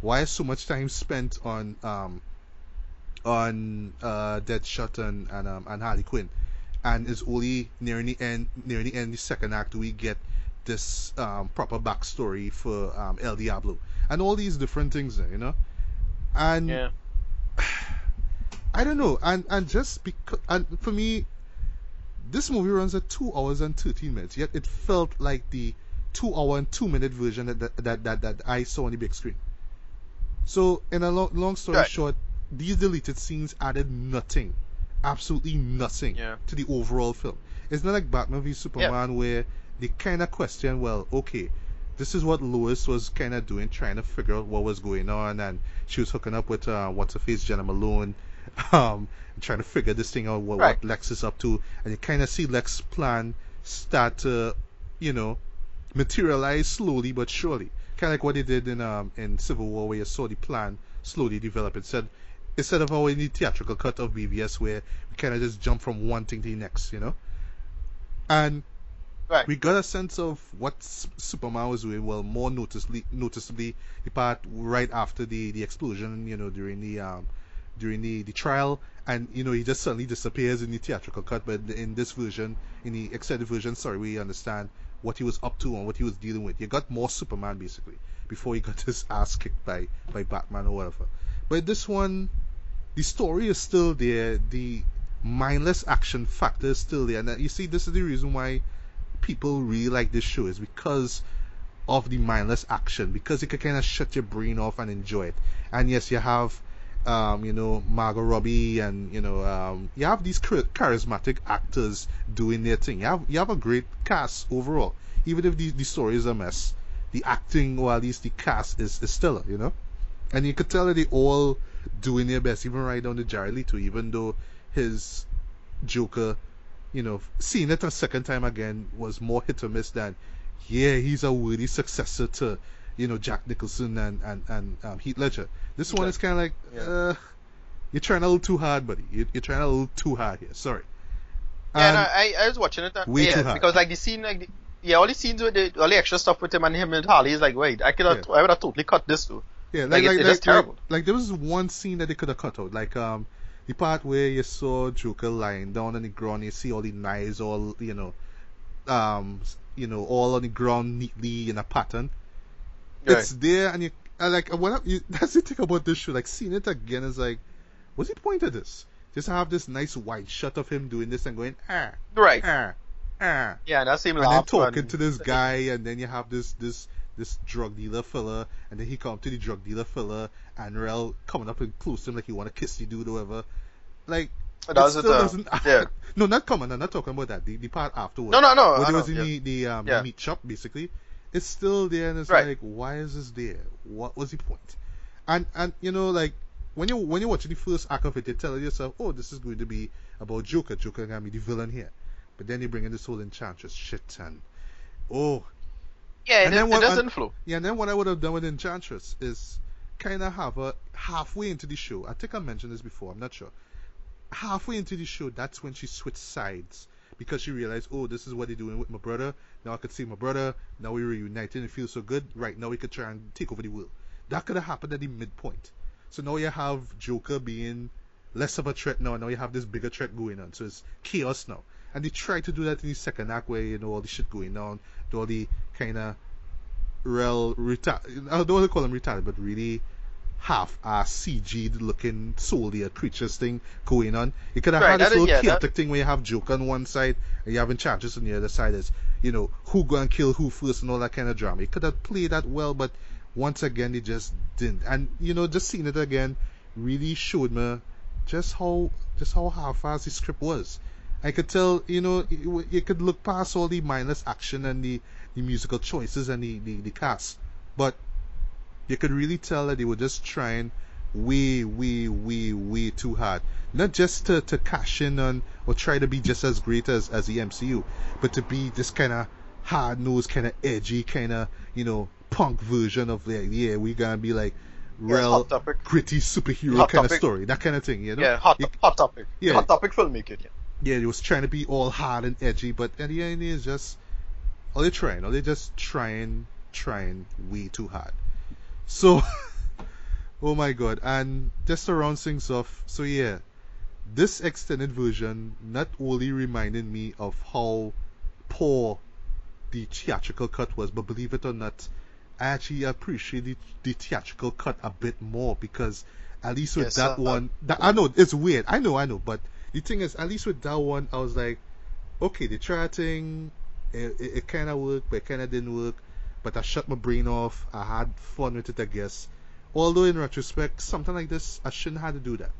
Why is so much time spent on um on uh Deadshot and and um and Harley Quinn? And it's only near the end near the end of the second act do we get this um proper backstory for um El Diablo and all these different things there, you know? And yeah, I don't know, and and just because, and for me, this movie runs at two hours and thirteen minutes. Yet it felt like the two hour and two minute version that that that, that, that I saw on the big screen. So, in a long, long story Right. short, these deleted scenes added nothing, absolutely nothing Yeah. to the overall film. It's not like Batman v Superman where they kind of question, well, okay, this is what Lois was kind of doing, trying to figure out what was going on, and she was hooking up with uh, what's her face, Jena Malone, um, trying to figure this thing out, what, Right. what Lex is up to, and you kind of see Lex's plan start to, you know, materialize slowly but surely. kind of like what they did in um in Civil War, where you saw the plan slowly develop. Instead, instead of in the theatrical cut of BvS, where we kind of just jump from one thing to the next, you know. And Right. we got a sense of what Superman was doing. Well, more noticeably, noticeably, the part right after the the explosion, you know, during the um during the the trial, and you know he just suddenly disappears in the theatrical cut. But in this version, in the extended version, sorry, we understand what he was up to and what he was dealing with. You got more Superman basically before he got his ass kicked by by Batman or whatever. But this one, the story is still there. The mindless action factor is still there. And you see, this is the reason why people really like this show is because of the mindless action because you can kind of shut your brain off and enjoy it. And yes, you have, um, you know, Margot Robbie and you know, um, you have these char- charismatic actors doing their thing. You have you have a great cast overall, even if the the story is a mess. The acting, or at least the cast, is, is stellar, you know. And you could tell that they all doing their best, even right down to Jared Leto, even though his Joker, you know, seeing it a second time again was more hit or miss than, yeah, he's a worthy successor to, you know, Jack Nicholson and and and um, Heath Ledger. This one is kind of like, Yeah. uh, you're trying a little too hard, buddy. You're, you're trying a little too hard here. Sorry. Yeah, no, I, I was watching it. And, Way yeah, too hard. because like the scene, like the, yeah, all the scenes with the all the extra stuff with him and him and Harley is like, wait, I could have, Yeah. I would have totally cut this too. Yeah, Like, like it's- like it's like, terrible. like like there was one scene that they could have cut out, like um the part where you saw Joker lying down on the ground, you see all the knives all you know, um you know all on the ground neatly in a pattern. It's there, and you I like what you, that's the thing about this show. Like seeing it again is like, what's the point of this? Just have this nice wide shot of him doing this and going ah right. ah ah Yeah, that same and then talking and- to this guy, and then you have this this this drug dealer fella, and then he come to the drug dealer fella, and Rel coming up and close to him like he want to kiss the dude or whatever. Like That it still doesn't. yeah. no, not coming. I'm not talking about that. The, the part afterwards. No, no, no. When it was in yeah. the the, um, Yeah. the meat shop, basically, it's still there, and it's Right. like, why is this there? What was the point? And and you know, like when you when you're watching the first act of it, you're telling yourself, oh, this is going to be about Joker. Joker gonna be the villain here. But then you bring in this whole Enchantress shit, and oh, Yeah, it, And then it what- doesn't flow. yeah, and then what I would have done with Enchantress is kind of have a halfway into the show. I think I mentioned this before. I'm not sure. Halfway into the show, that's when she switched sides because she realized, oh, this is what they're doing with my brother. Now I could see my brother. Now we're reunited. It feels so good. Right now we could try and take over the world. That could have happened at the midpoint. So now you have Joker being less of a threat now. Now you have this bigger threat going on. So it's chaos now. And they tried to do that in the second act where you know all the shit going on, all the kind of real retarded. I don't want to call them retarded, but really half ass CG'd looking soldier creatures thing going on. You could have Right, had this is- little yeah, that- thing where you have Joker on one side and you have Enchantress on the other side as you know who gonna kill who first and all that kind of drama. You could have played that well, but once again they just didn't. And you know, just seeing it again really showed me just how just how half-assed the script was. I could tell, you know, you, could look past all the mindless action and the, the musical choices and the, the, the cast, but you could really tell that they were just trying way, way, way, way too hard. Not just to, to cash in on or try to be just as great as, as the MCU, but to be this kind of hard nosed, kind of edgy, kind of, you know, punk version of like, yeah, we're gonna be like Yeah, real topic. gritty superhero Hot kind of story, that kind of thing, you know? Yeah, hot, You- hot topic. Yeah. Hot topic filmmaking. Yeah. Yeah, it was trying to be all hard and edgy, but at the end it's just all they trying, all they just trying, trying way too hard. So, oh my god, and just to round things off, so yeah, this extended version not only reminded me of how poor the theatrical cut was, but believe it or not, I actually appreciate the, the theatrical cut a bit more because at least with Yes, that uh, one, that, I know it's weird, I know, I know, but the thing is, at least with that one, I was like, okay, they try a thing, it, it, it kind of worked, but it kind of didn't work. But I shut my brain off. I had fun with it, I guess. Although in retrospect, something like this, I shouldn't have to do that.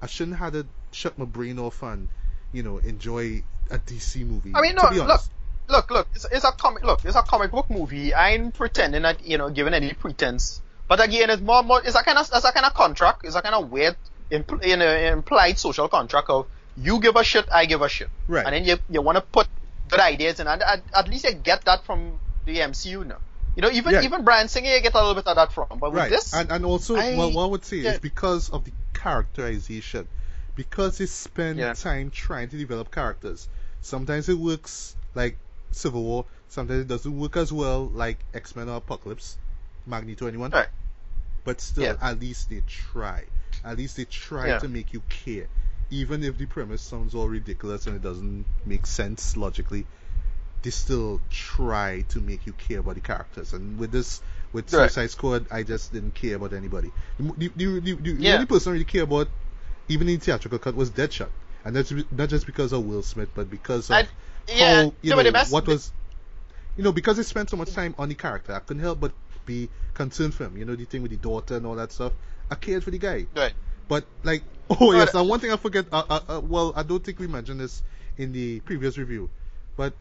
I shouldn't have to shut my brain off and, you know, enjoy a DC movie. I mean, no, look, look, look. It's, it's a comic. Look, it's a comic book movie. I ain't pretending that you know, giving any pretense. But again, it's more, more. It's a kind of, it's a kind of contract. It's a kind of weird, impl- you know, implied social contract of you give a shit, I give a shit. Right. And then you you want to put good ideas in, and at, at least you get that from the MCU now. You know, even Yeah. even Bryan Singer, you get a little bit of that from. But with right. this, and and also, I- well, what I would say yeah. is because of the characterization, because they spend Yeah. time trying to develop characters. Sometimes it works like Civil War. Sometimes it doesn't work as well like X Men or Apocalypse, Magneto, anyone. Right. But still, at least they try. At least they try Yeah. to make you care, even if the premise sounds all ridiculous and it doesn't make sense logically. They still try to make you care about the characters. And with this, with Right. Suicide Squad, I just didn't care about anybody. The, the, the, the, Yeah. only person I really care about, even in theatrical cut, was Deadshot. And that's not just because of Will Smith, but because of I- yeah, how, you know, what was, you know, because they spent so much time on the character, I couldn't help but be concerned for him. You know, the thing with the daughter and all that stuff. I cared for the guy. right. But like, oh yes, and one thing I forget. Uh, uh, uh, well, I don't think we mentioned this in the previous review, but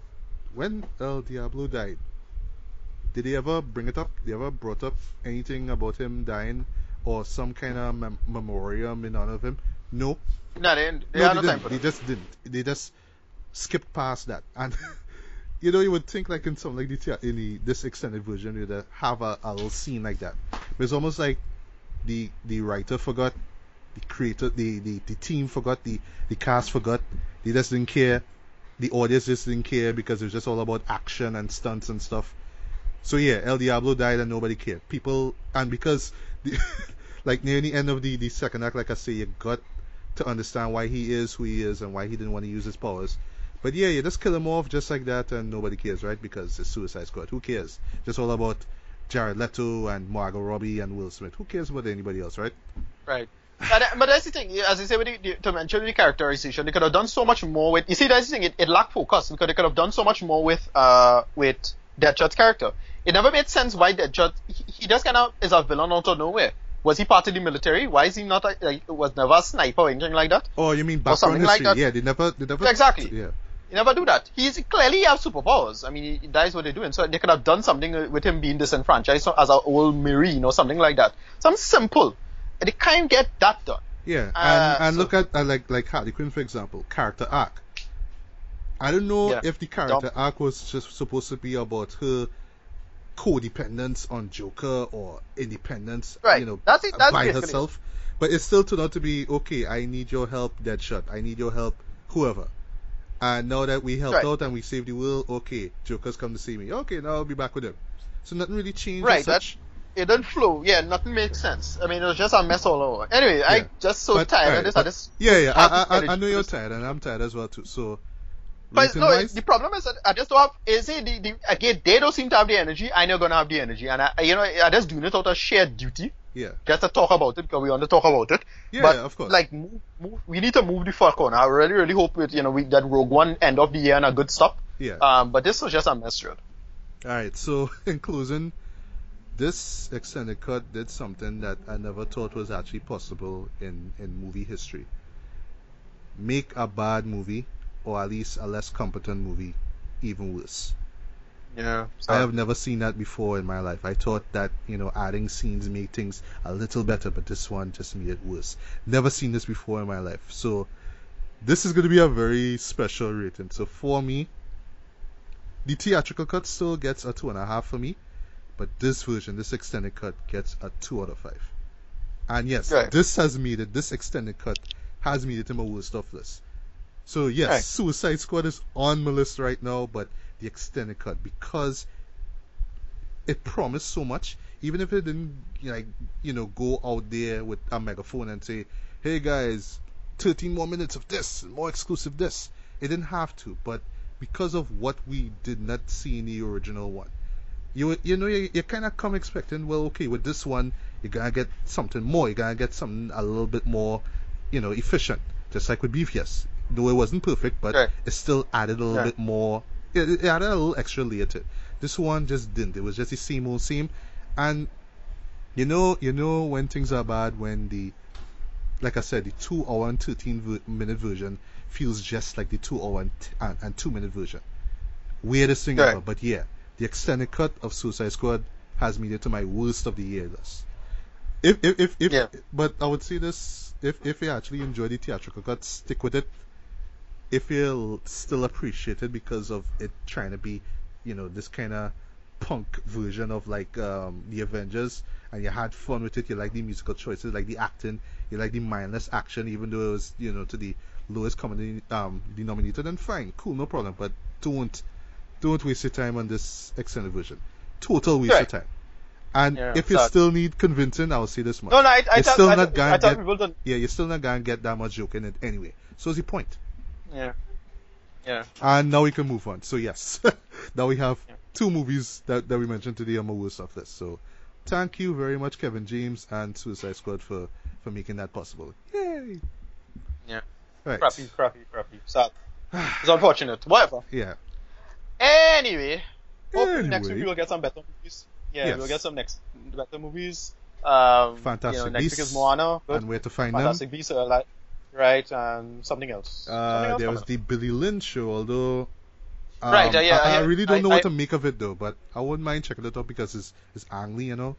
when El Diablo died, did they ever bring it up? They ever brought up anything about him dying or some kind of mem- memoriam in honor of him? No, No, they, they no, had they no time didn't. for They just didn't. They just skipped past that. And you know, you would think like in some like the in the this extended version, you'd have a, a little scene like that. But it's almost like the the writer forgot, the creator, the, the, the team forgot, the the cast forgot. They just didn't care. The audience just didn't care because it was just all about action and stunts and stuff. So yeah, El Diablo died and nobody cared. People and because the, like near the end of the, the second act, like I say, you got to understand why he is who he is and why he didn't want to use his powers. But yeah, you just kill him off just like that and nobody cares, right? Because it's Suicide Squad. Who cares? Just all about Jared Leto and Margot Robbie and Will Smith. Who cares about anybody else, right? Right. And, but that's the thing, as I say, with the, the, to mention the characterization, they could have done so much more with. You see, that's the thing, it, it lacked focus because they could have done so much more with uh with Deadshot's character. It never made sense why Deadshot he, he just kind of is a villain out of nowhere. Was he part of the military? Why is he not a, like was never a sniper or anything like that? Oh, you mean Or background something like history? that. Yeah, they never, they never. Exactly. Yeah. Never do that. He's clearly have superpowers. I mean, he, that is what they're doing. So they could have done something uh, with him being disenfranchised as an old marine or something like that. Something simple. And they can't get that done. Yeah, Uh, and, and so- look at uh, like like Harley Quinn for example, character arc. I don't know Yeah. if the character arc was just supposed to be about her codependence on Joker or independence, Right. you know, That's it- that's by basically herself. But it still turned out to be okay. I need your help, Deadshot. I need your help, whoever. And now that we helped Right. out and we saved the world, okay, Joker's come to see me. Okay, now I'll be back with him. So nothing really changed. Right, such. It didn't flow. Yeah, nothing makes sense. I mean, it was just a mess all over. Anyway, I Yeah. just so But, tired alright, of this. but- I just yeah, yeah. I, I, I, I know you're tired, and I'm tired as well too. So, But no, wise, the problem is that I just don't have. Is it the, the again? They don't seem to have the energy. I know gonna have the energy, and I, you know, I just doing it out of sheer duty, yeah. just to talk about it because we want to talk about it. Yeah, but yeah, of course. like, move, move, we need to move the fuck on. I really, really hope it, you know, we that Rogue One end of the year and a good stop. Yeah. Um, but this was just a mess. All right. So, in closing, this extended cut did something that I never thought was actually possible in in movie history. Make a bad movie, or at least a less competent movie, even worse. Yeah. I have never seen that before in my life. I thought that, you know, adding scenes made things a little better, but this one just made it worse. Never seen this before in my life. So, this is going to be a very special rating. So, for me, the theatrical cut still gets a two and a half for me, but this version, this extended cut, gets a two out of five. And yes, Right. this has made it, this extended cut has made it in my worst of list. So, yes, Right. Suicide Squad is on my list right now, but the extended cut because it promised so much. Even if it didn't, like, you know, go out there with a megaphone and say, "Hey guys, 13 more minutes of this, more exclusive this," it didn't have to. But because of what we did not see in the original one, you you know you, you kind of come expecting, well, okay, with this one you're gonna get something more. You're gonna get something a little bit more, you know, efficient. Just like with BvS, though it wasn't perfect, but it still added a little bit more. It, it added a little extra layer to it. This one just didn't. It was just the same old same. And you know, you know when things are bad when the, like I said, the two hour and thirteen ver- minute version feels just like the two hour and, t- and, and two minute version. Weirdest thing Right. ever. But yeah, the extended cut of Suicide Squad has made it to my worst of the year list. If if if, if Yeah. but I would say this: if if you actually enjoy the theatrical cut, stick with it. If you'll still appreciate it because of it trying to be, you know, this kind of punk version of like um, the Avengers, and you had fun with it. You like the musical choices, like the acting, you like the mindless action, even though it was you know to the lowest common um, denominator. Then fine, cool, no problem. But don't don't waste your time on this extended version. Total waste Right. of time. And Yeah, if you sad. still need convincing, I'll say this much. No, no, I, I You're thought, still I, not thought- gonna I get-. Yeah, you're still not gonna get that much joke in it anyway. So what's the point? Yeah. Yeah. And now we can move on. So yes, now we have Yeah. two movies that, that we mentioned today on my worst of list. So thank you very much, Kevin James and Suicide Squad for for making that possible. Yay! Yeah. Right. Crappy, crappy, crappy. Sad. It's unfortunate. Whatever. Yeah. Anyway, hopefully next week we'll get some better movies. Yeah, Yes. we'll get some next better movies. Um, Fantastic You know, next week Beasts is Moana. Good. And where to find Fantastic Beasts, uh, like, right, and something else. Something Uh, else there was up. the Billy Lynn show, although. Um, Right, uh, yeah, I, I really don't I- know what I- to make of it though, but I wouldn't mind checking it out because it's it's Ang Lee, you know.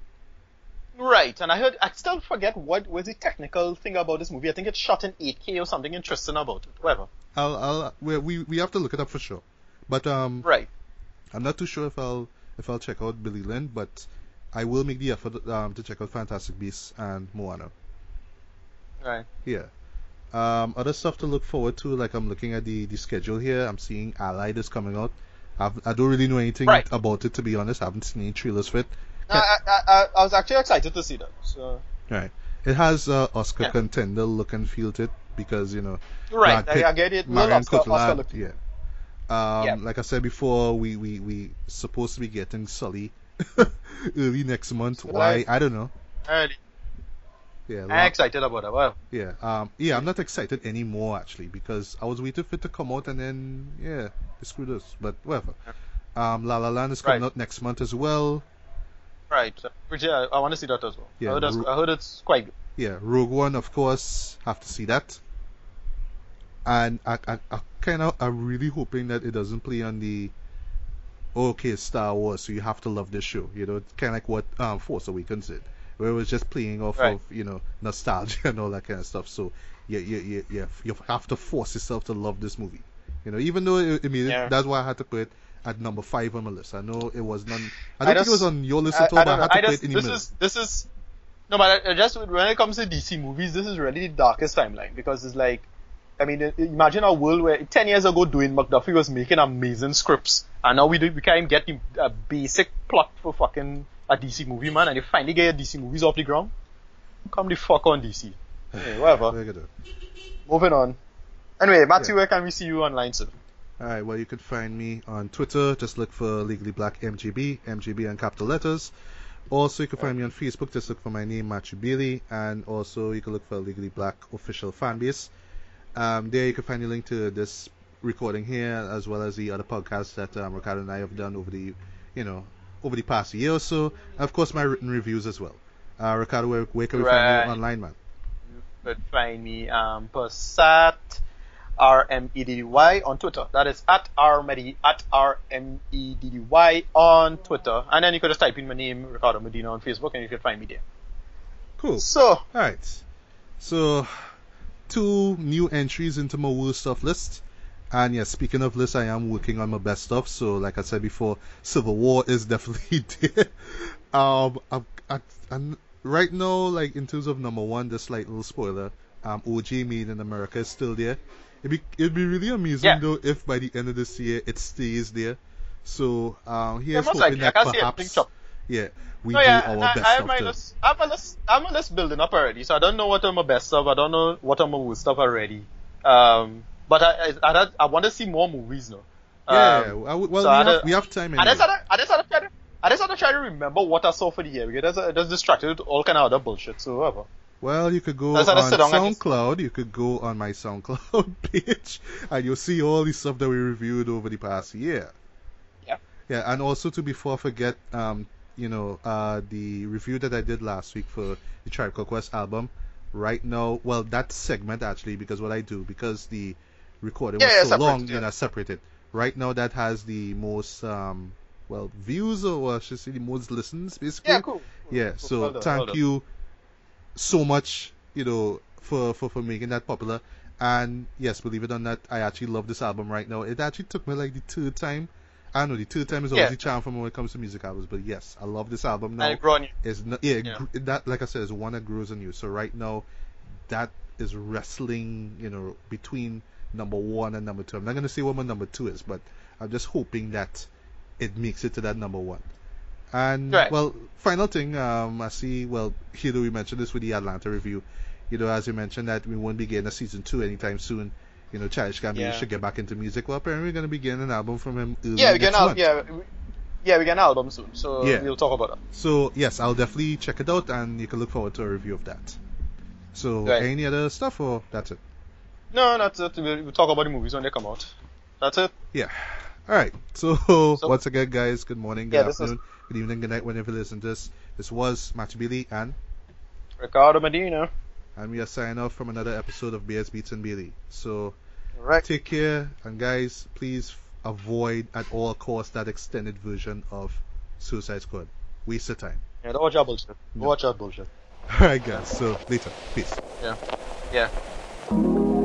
Right, and I heard I still forget what was the technical thing about this movie. I think it's shot in 8K or something interesting about it. Whatever. I'll I'll we we, we have to look it up for sure. But um, Right. I'm not too sure if I'll if I'll check out Billy Lynn, but I will make the effort um, to check out Fantastic Beasts and Moana. Right. Yeah. Um, other stuff to look forward to, like I'm looking at the, the schedule here. I'm seeing Allied is coming out. I've, I don't really know anything Right. about it to be honest. I haven't seen any trailers for it. I, I, I, I was actually excited to see that. So. Right. It has uh, Oscar Yeah. contender look and feel to it because you know Right, Pitt, I, get it. Marion Oscar, Oscar Cotillard, look. yeah. Um, Yeah. Like I said before, we we we supposed to be getting Sully early next month. Why I don't know. Early. Yeah, I'm excited about it. Well, yeah, um, yeah. I'm not excited anymore actually because I was waiting for it to come out and then yeah, they screwed us. But whatever. Um, La La Land is coming Right. out next month as well. right. Which, yeah, I want to see that as well. Yeah, I, heard Ru- I heard it's quite good. Yeah, Rogue One, of course, have to see that. And I, I, I kind of, I'm really hoping that it doesn't play on the, okay, Star Wars, so you have to love this show. You know, it's kind of like what um, Force Awakens did, where it was just playing off Right. of, you know, nostalgia and all that kind of stuff. So you, you, you, you, you have to force yourself to love this movie. You know, even though it, I mean, Yeah. that's why I had to put it at number five on my list. I know it was none. I I don't think it was on your list I, at all, I but I had to I put just, it in the this is this is no, but I, I just when it comes to DC movies, this is really the darkest timeline because it's like, I mean, imagine a world where ten years ago, Dwayne McDuffie was making amazing scripts, and now we do we can't even get the uh, basic plot for fucking a DC movie, man, and you finally get your DC movies off the ground. Come the fuck on DC. Anyway, whatever. Look at it. Moving on. Anyway, Matthew, Yeah. where can we see you online, sir? Alright, well, you can find me on Twitter. Just look for Legally Black MGB, MGB in capital letters. Also, you can find me on Facebook. Just look for my name, Matthew Bailey. And also, you can look for Legally Black official fan base. Um, there, you can find a link to this recording here, as well as the other podcasts that um, Ricardo and I have done over the, you know, over the past year or so. Of course, my written reviews as well. Uh, Ricardo, where, where can we find you online, man? You could find me um Persat R M E D D Y on Twitter. That is at R at R M E D D Y on Twitter. And then you could just type in my name, Ricardo Medina on Facebook and you could find me there. Cool. So Alright. So, two new entries into my worst stuff list. And yeah, speaking of lists, I am working on my best stuff. So, like I said before, Civil War is definitely there. Um, I'm, I, I'm, right now, like in terms of number one, the slight little spoiler, um, OJ Made in America is still there. It'd be, it'd be really amazing Yeah. though if by the end of this year it stays there. So, um, here's most hoping. That can't see anything perhaps, yeah, we No, do yeah, our I, best I have stuff my list. I have my list. I have my list building up already, so I don't know what are my best stuff. I don't know what are my worst stuff already. Um, but I, I, I, I want to see more movies now. Yeah, Um, I well, so we, have, we have time I anyway. just had to, I just had to try to, I just had to try to remember what I saw for the year because I just distracted with all kind of other bullshit. So whatever. Well, you could go That's on how to sit down and just- SoundCloud. You could go on my SoundCloud page, and you'll see all the stuff that we reviewed over the past year. Yeah. Yeah, and also to before I forget, um, you know, uh, the review that I did last week for the Tribe Called Quest album. Right now, well, that segment actually, because what I do, because the recording Yeah, was yeah, so separate, long, yeah. you know, separated. Right now, that has the most, um, well, views or I should say the most listens, basically. Yeah, cool. Yeah, cool. so Well done, thank well you so much, you know, for, for, for making that popular. And yes, believe it or not, I actually love this album right now. It actually took me like the third time I know the third time is always Yeah. the charm for me when it comes to music albums, but yes, I love this album now. And it grew on you. is no, yeah, Yeah. gr- that like I said is one that grows on you. So right now, that is wrestling, you know, between number one and number two. I'm not gonna say what my number two is, but I'm just hoping that it makes it to that number one. And Right. well, final thing, um, I see. Well, here we mentioned this with the Atlanta review. You know, as you mentioned that we won't be getting a season two anytime soon. You know, Childish Gambino Yeah. should get back into music. Well, apparently we're gonna be getting an album from him. Early Yeah, we get an al- yeah, we, yeah, we get an album soon, so Yeah. we'll talk about that. So yes, I'll definitely check it out, and you can look forward to a review of that. So Right. any other stuff, or that's it? No, that's it. We'll, talk about the movies when they come out. That's it. Yeah. All right. So, So- once again, guys, good morning, good Yeah, this is- afternoon, good evening, good night, whenever you listen to this. This was Match Billy, and Ricardo Medina. and we are signing off from another episode of Bears Beats and Billy. So Right. take care, and guys, please avoid at all costs that extended version of Suicide Squad. Waste of time. Yeah, don't watch that bullshit. Don't No. watch that bullshit. All right, guys. So later, peace. Yeah. Yeah.